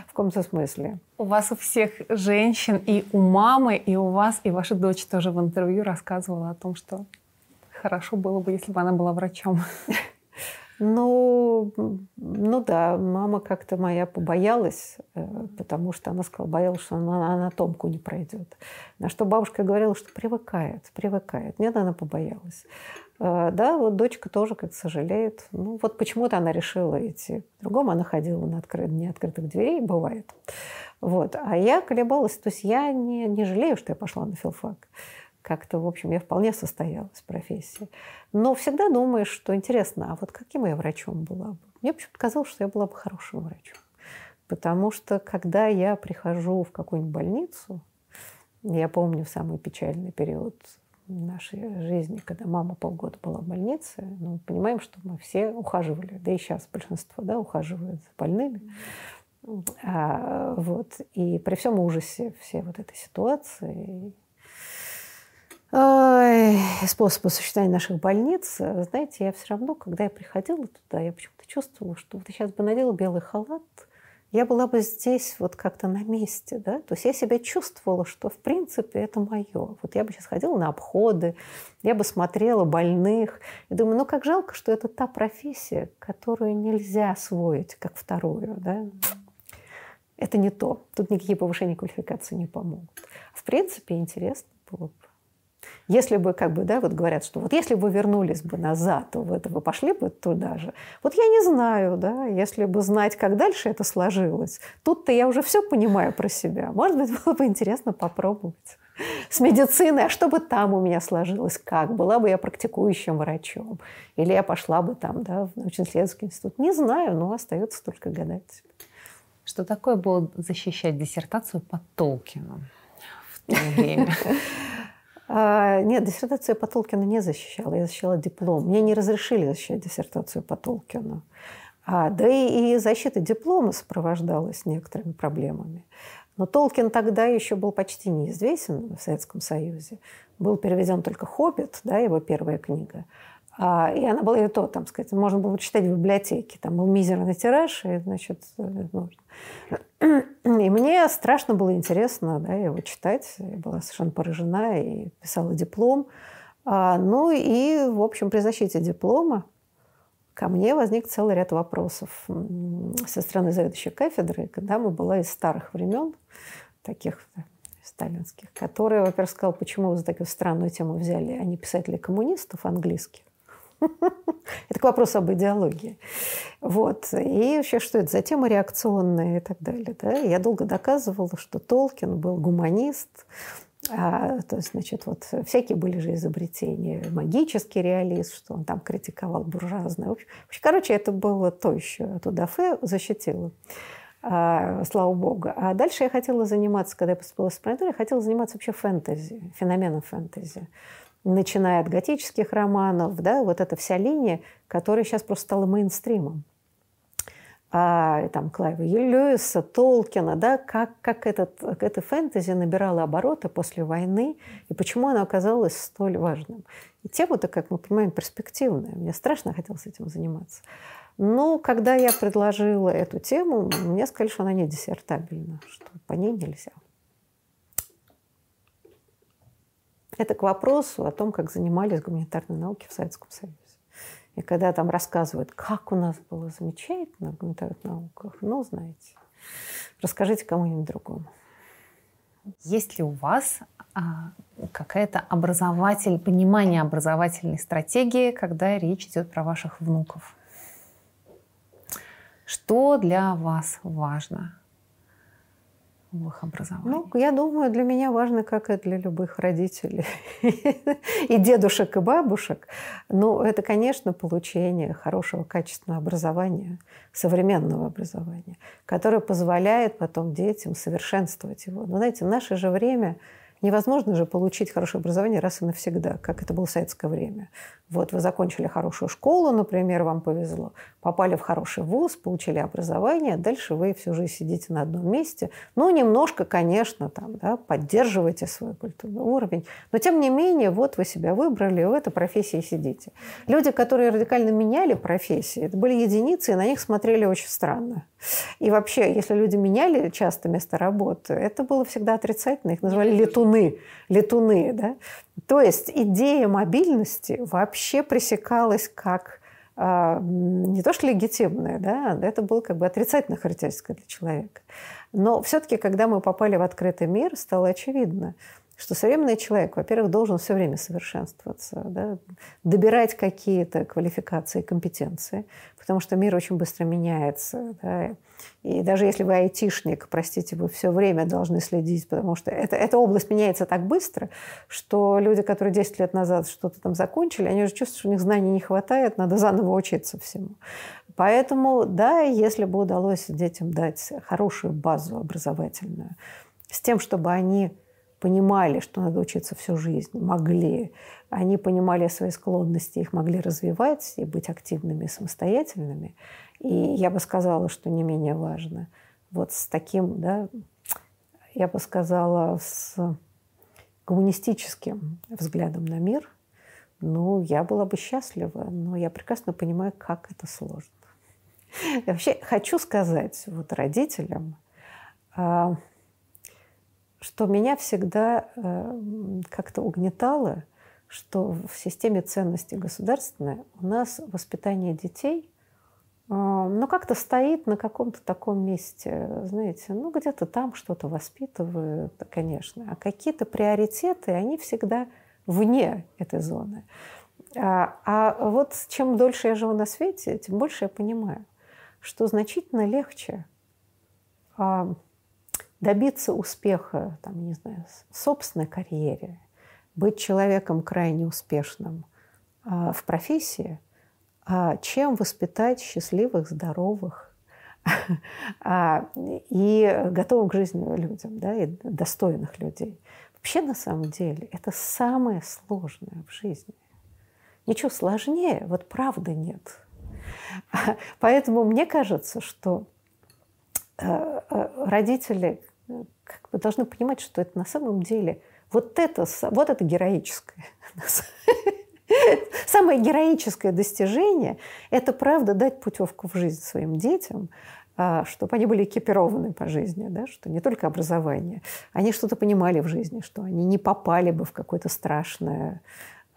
в каком-то смысле. У вас у всех женщин, и у мамы, и у вас, и ваша дочь тоже в интервью рассказывала о том, что хорошо было бы, если бы она была врачом. Ну, ну да, мама как-то моя побоялась, э, потому что она сказала, боялась, что она анатомку не пройдет. На что бабушка говорила, что привыкает, привыкает. Нет, она побоялась. Э, да, вот дочка тоже как сожалеет. Ну, вот почему-то она решила идти. В другом она ходила на откры... неоткрытых дверей, бывает. Вот. А я колебалась. То есть я не, не жалею, что я пошла на филфак как-то, в общем, я вполне состоялась в профессии. Но всегда думаешь, что интересно, а вот каким я врачом была бы? Мне почему-то казалось, что я была бы хорошим врачом. Потому что, когда я прихожу в какую-нибудь больницу, я помню самый печальный период нашей жизни, когда мама полгода была в больнице, ну, понимаем, что мы все ухаживали, да и сейчас большинство да, ухаживают за больными. А, вот. И при всем ужасе всей вот этой ситуации, ой, способа существования наших больниц, знаете, я все равно, когда я приходила туда, я почему-то чувствовала, что вот сейчас бы надела белый халат – я была бы здесь вот как-то на месте, да, то есть я себя чувствовала, что в принципе это мое. Вот я бы сейчас ходила на обходы, я бы смотрела больных, и думаю, ну как жалко, что это та профессия, которую нельзя освоить как вторую, да. Это не то. Тут никакие повышения квалификации не помогут. В принципе, интересно было бы. Если бы, как бы, да, вот говорят, что вот если бы вернулись бы назад, то вы, вы пошли бы туда же. Вот я не знаю, да, если бы знать, как дальше это сложилось. Тут-то я уже все понимаю про себя. Может быть, было бы интересно попробовать с медициной, а что бы там у меня сложилось, как? Была бы я практикующим врачом? Или я пошла бы там, да, в научно-исследовательский институт? Не знаю, но остается только гадать. Что такое было защищать диссертацию по Толкину в то время? А, нет, диссертацию по Толкину не защищала, я защищала диплом. Мне не разрешили защищать диссертацию по Толкину. А, да и, и защита диплома сопровождалась некоторыми проблемами. Но Толкин тогда еще был почти неизвестен в Советском Союзе. Был переведен только «Хоббит», да, его первая книга. А, и она была и то, там, сказать, можно было читать в библиотеке. Там был мизерный тираж, и, значит, ну, и мне страшно было интересно да, его читать. Я была совершенно поражена и писала диплом. А, ну и, в общем, при защите диплома ко мне возник целый ряд вопросов со стороны заведующей кафедры, когда мы была из старых времен, таких сталинских, которая, во-первых, сказала, почему вы за такую странную тему взяли, а не писателей коммунистов английских. Это к вопросу об идеологии. Вот. И вообще, что это за тема реакционная и так далее. Да? Я долго доказывала, что Толкин был гуманист, а, то есть, значит, вот всякие были же изобретения. Магический реалист, что он там критиковал буржуазное. В общем, короче, это было то еще. Туда Фе защитила. А, слава богу. А дальше я хотела заниматься, когда я поступила в аспирантуру, я хотела заниматься вообще фэнтези, феноменом фэнтези начиная от готических романов, да, вот эта вся линия, которая сейчас просто стала мейнстримом. А, там Клайва Льюиса, Толкина, да, как, как этот, это фэнтези набирало обороты после войны и почему оно оказалось столь важным. И тема-то, как мы понимаем, перспективная. Мне страшно хотелось этим заниматься. Но когда я предложила эту тему, мне сказали, что она не диссертабельна, что по ней нельзя. Это к вопросу о том, как занимались гуманитарной науки в Советском Союзе. И когда там рассказывают, как у нас было замечательно в гуманитарных науках, ну, знаете, расскажите кому-нибудь другому. Есть ли у вас а, какая-то образователь, понимание образовательной стратегии, когда речь идет про ваших внуков? Что для вас важно? В их образовании? Ну, я думаю, для меня важно, как и для любых родителей, и дедушек, и бабушек. Ну, это, конечно, получение хорошего, качественного образования, современного образования, которое позволяет потом детям совершенствовать его. Но, знаете, в наше же время Невозможно же получить хорошее образование раз и навсегда, как это было в советское время. Вот вы закончили хорошую школу, например, вам повезло, попали в хороший вуз, получили образование, дальше вы всю жизнь сидите на одном месте. Ну, немножко, конечно, там, да, поддерживаете свой культурный уровень, но тем не менее, вот вы себя выбрали, в этой профессии сидите. Люди, которые радикально меняли профессии, это были единицы, и на них смотрели очень странно. И вообще, если люди меняли часто место работы, это было всегда отрицательно. Их называли летуны. Летуны, да? То есть идея мобильности вообще пресекалась как э, не то что легитимная, да, это было как бы отрицательная характеристика для человека. Но все-таки, когда мы попали в открытый мир, стало очевидно, что современный человек, во-первых, должен все время совершенствоваться, да, добирать какие-то квалификации, компетенции, потому что мир очень быстро меняется. Да, и даже если вы айтишник, простите, вы все время должны следить, потому что это, эта область меняется так быстро, что люди, которые 10 лет назад что-то там закончили, они уже чувствуют, что у них знаний не хватает, надо заново учиться всему. Поэтому, да, если бы удалось детям дать хорошую базу образовательную, с тем, чтобы они понимали, что надо учиться всю жизнь, могли. Они понимали свои склонности, их могли развивать и быть активными, самостоятельными. И я бы сказала, что не менее важно, вот с таким, да, я бы сказала, с коммунистическим взглядом на мир, ну, я была бы счастлива, но я прекрасно понимаю, как это сложно. Я вообще хочу сказать вот родителям, а, что меня всегда э, как-то угнетало, что в системе ценностей государственной у нас воспитание детей а, ну, как-то стоит на каком-то таком месте, знаете, ну, где-то там что-то воспитывают, конечно. А какие-то приоритеты, они всегда вне этой зоны. А, а вот чем дольше я живу на свете, тем больше я понимаю, что значительно легче а, добиться успеха, там, не знаю, в собственной карьере, быть человеком крайне успешным а, в профессии, а, чем воспитать счастливых, здоровых а, и готовых к жизни людям, да, и достойных людей. Вообще, на самом деле, это самое сложное в жизни. Ничего сложнее, вот правды нет. Поэтому мне кажется, что э, э, родители как бы должны понимать, что это на самом деле вот это, вот это героическое. Самое героическое достижение – это, правда, дать путевку в жизнь своим детям, а, чтобы они были экипированы по жизни, да, что не только образование, они что-то понимали в жизни, что они не попали бы в какое-то страшное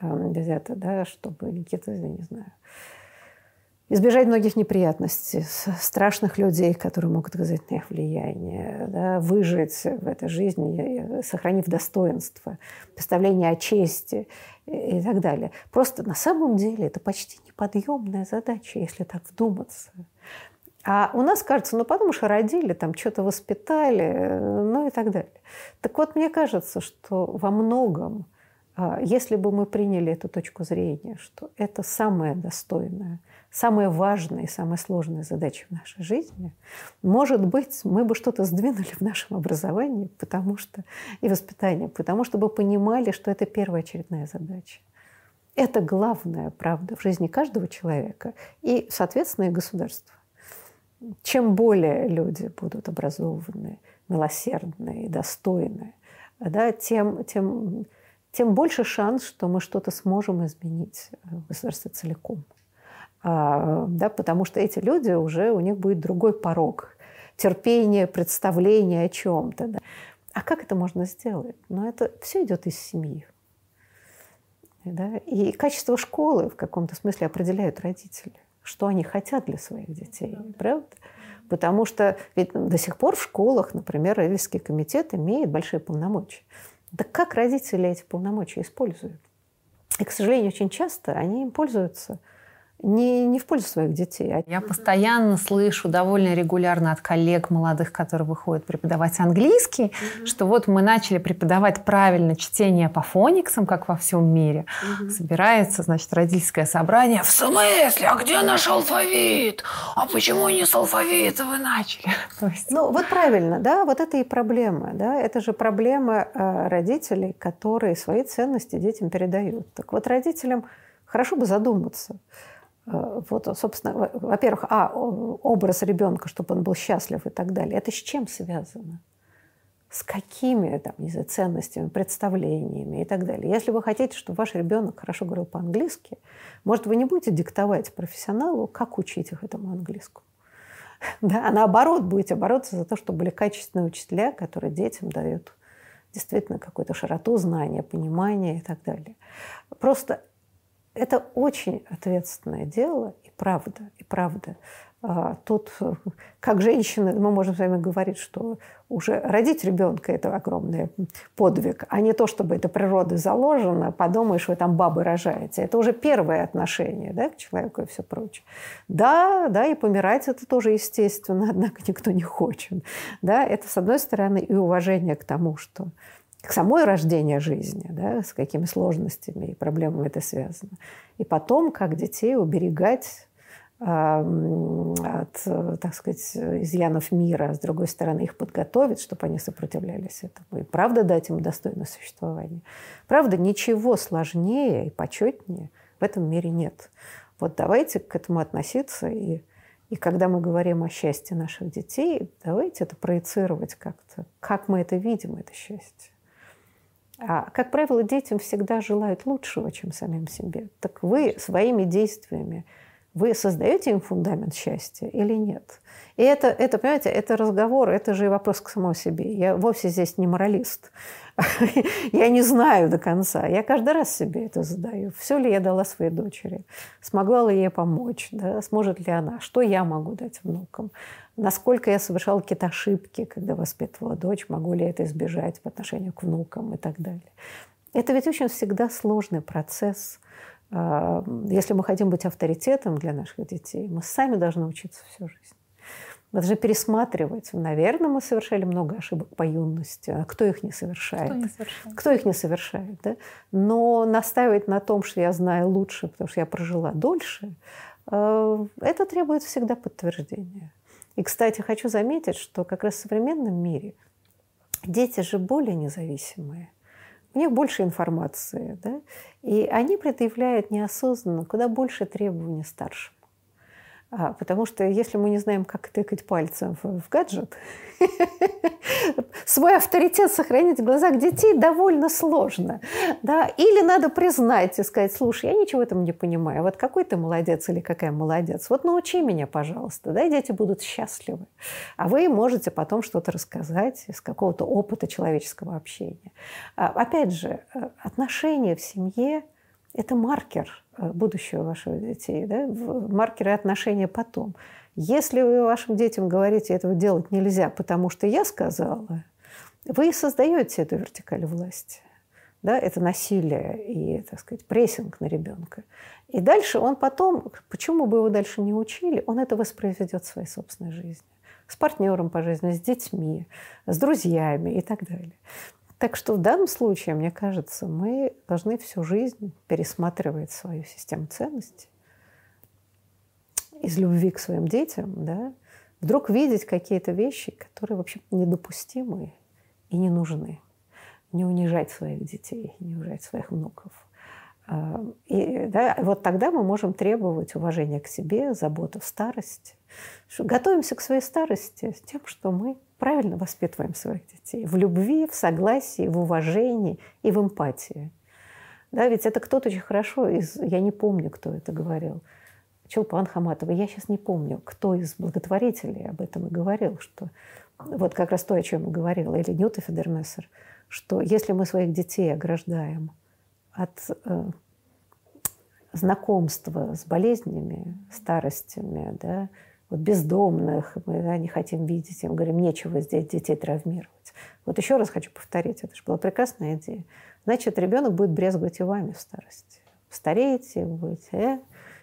где-то, да, чтобы какие-то, не знаю, избежать многих неприятностей, страшных людей, которые могут оказать на их влияние, да, выжить в этой жизни, сохранив достоинство, представление о чести и так далее. Просто на самом деле это почти неподъемная задача, если так вдуматься. А у нас кажется, ну потому что родили, там что-то воспитали, ну и так далее. Так вот, мне кажется, что во многом, если бы мы приняли эту точку зрения, что это самое достойное – самая важная и самая сложная задача в нашей жизни, может быть, мы бы что-то сдвинули в нашем образовании потому что, и воспитании, потому что бы понимали, что это первоочередная задача. Это главная правда в жизни каждого человека и, соответственно, и государства. Чем более люди будут образованные, милосердные и достойные, да, тем, тем, тем больше шанс, что мы что-то сможем изменить в государстве целиком. А, да, потому что эти люди уже, у них будет другой порог терпения, представления о чем-то. Да. А как это можно сделать? Ну, это все идет из семьи. Да? И качество школы в каком-то смысле определяют родители, что они хотят для своих детей, правда? Потому что ведь до сих пор в школах, например, родительский комитет имеет большие полномочия. Да как родители эти полномочия используют? И, к сожалению, очень часто они им пользуются – не, не в пользу своих детей. А Я постоянно слышу довольно регулярно от коллег молодых, которые выходят преподавать английский, mm-hmm. что вот мы начали преподавать правильно чтение по фониксам, как во всем мире. Mm-hmm. Собирается, значит, родительское собрание. В смысле? А где наш алфавит? А почему не с алфавита вы начали? Есть... Ну, вот правильно, да, вот это и проблема, да, это же проблема э, родителей, которые свои ценности детям передают. Так вот, родителям хорошо бы задуматься – вот, собственно, во-первых, а, образ ребенка, чтобы он был счастлив и так далее. Это с чем связано? С какими там, не знаю, ценностями, представлениями и так далее. Если вы хотите, чтобы ваш ребенок хорошо говорил по-английски, может, вы не будете диктовать профессионалу, как учить их этому английскому. Да? А наоборот, будете бороться за то, чтобы были качественные учителя, которые детям дают действительно какую-то широту знания, понимания и так далее. Просто это очень ответственное дело, и правда, и правда. А, тут, как женщины, мы можем с вами говорить, что уже родить ребенка – это огромный подвиг, а не то, чтобы это природой заложено, подумаешь, вы там бабы рожаете. Это уже первое отношение да, к человеку и все прочее. Да, да, и помирать – это тоже естественно, однако никто не хочет. Да, это, с одной стороны, и уважение к тому, что к самой рождению жизни, да, с какими сложностями и проблемами это связано. И потом, как детей уберегать от, так сказать, изъянов мира, а с другой стороны их подготовить, чтобы они сопротивлялись этому. И правда дать им достойное существование. Правда, ничего сложнее и почетнее в этом мире нет. Вот давайте к этому относиться и, И когда мы говорим о счастье наших детей, давайте это проецировать как-то. Как мы это видим, это счастье. А, как правило, детям всегда желают лучшего, чем самим себе. Так вы своими действиями, вы создаете им фундамент счастья или нет? И это, это, понимаете, это разговор, это же и вопрос к самому себе. Я вовсе здесь не моралист. Я не знаю до конца. Я каждый раз себе это задаю. Все ли я дала своей дочери? Смогла ли ей помочь? Да? Сможет ли она? Что я могу дать внукам? Насколько я совершала какие-то ошибки, когда воспитывала дочь? Могу ли это избежать по отношению к внукам и так далее? Это ведь очень всегда сложный процесс. А, если мы хотим быть авторитетом для наших детей, мы сами должны учиться всю жизнь. Мы должны пересматривать. Наверное, мы совершали много ошибок по юности. А кто их не совершает? Кто, не совершает? кто их не совершает? Да? Но настаивать на том, что я знаю лучше, потому что я прожила дольше, э, это требует всегда подтверждения. И, кстати, хочу заметить, что как раз в современном мире дети же более независимые. У них больше информации, да? и они предъявляют неосознанно куда больше требований старшим. А, потому что если мы не знаем, как тыкать пальцем в, гаджет, свой авторитет сохранить в глазах детей довольно сложно. Да? Или надо признать и сказать, слушай, я ничего в этом не понимаю. Вот какой ты молодец или какая молодец. Вот научи меня, пожалуйста. Да? И дети будут счастливы. А вы можете потом что-то рассказать из какого-то опыта человеческого общения. А, опять же, э, отношения в семье – это маркер Э, будущего ваших детей, да, маркеры отношения потом. Если вы вашим детям говорите, этого делать нельзя, потому что я сказала, вы создаете эту вертикаль власти. Да, это насилие и, так сказать, прессинг на ребенка. И дальше он потом, почему бы его дальше не учили, он это воспроизведет в своей собственной жизни. С партнером по жизни, с детьми, с друзьями и так далее. Так что в данном случае, мне кажется, мы должны всю жизнь пересматривать свою систему ценностей из любви к своим детям, да, вдруг видеть какие-то вещи, которые вообще недопустимы и не нужны. Не унижать своих детей, не унижать своих внуков. А, и да, вот тогда мы можем требовать уважения к себе, заботы в старости. Готовимся к своей старости с тем, что мы правильно воспитываем своих детей. В любви, в согласии, в уважении и в эмпатии. Да, ведь это кто-то очень хорошо из... Я не помню, кто это говорил. Чулпан Хаматова. Я сейчас не помню, кто из благотворителей об этом и говорил, что вот как раз то, о чем я говорила, или Ньюта Федермессер, что если мы своих детей ограждаем от э, знакомства с болезнями, старостями, да, вот бездомных, мы да, не хотим видеть, мы говорим, нечего здесь детей травмировать. Вот еще раз хочу повторить, это же была прекрасная идея. Значит, ребенок будет брезговать и вами в старости. Стареете, будете э,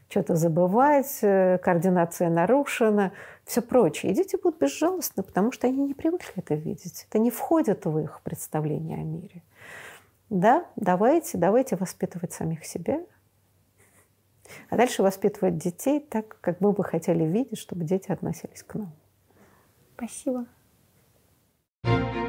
что-то забывать, э, координация нарушена, все прочее. И дети будут безжалостны, потому что они не привыкли это видеть. Это не входит в их представление о мире. Да, давайте, давайте воспитывать самих себя, а дальше воспитывать детей так, как мы бы хотели видеть, чтобы дети относились к нам. Спасибо. thank you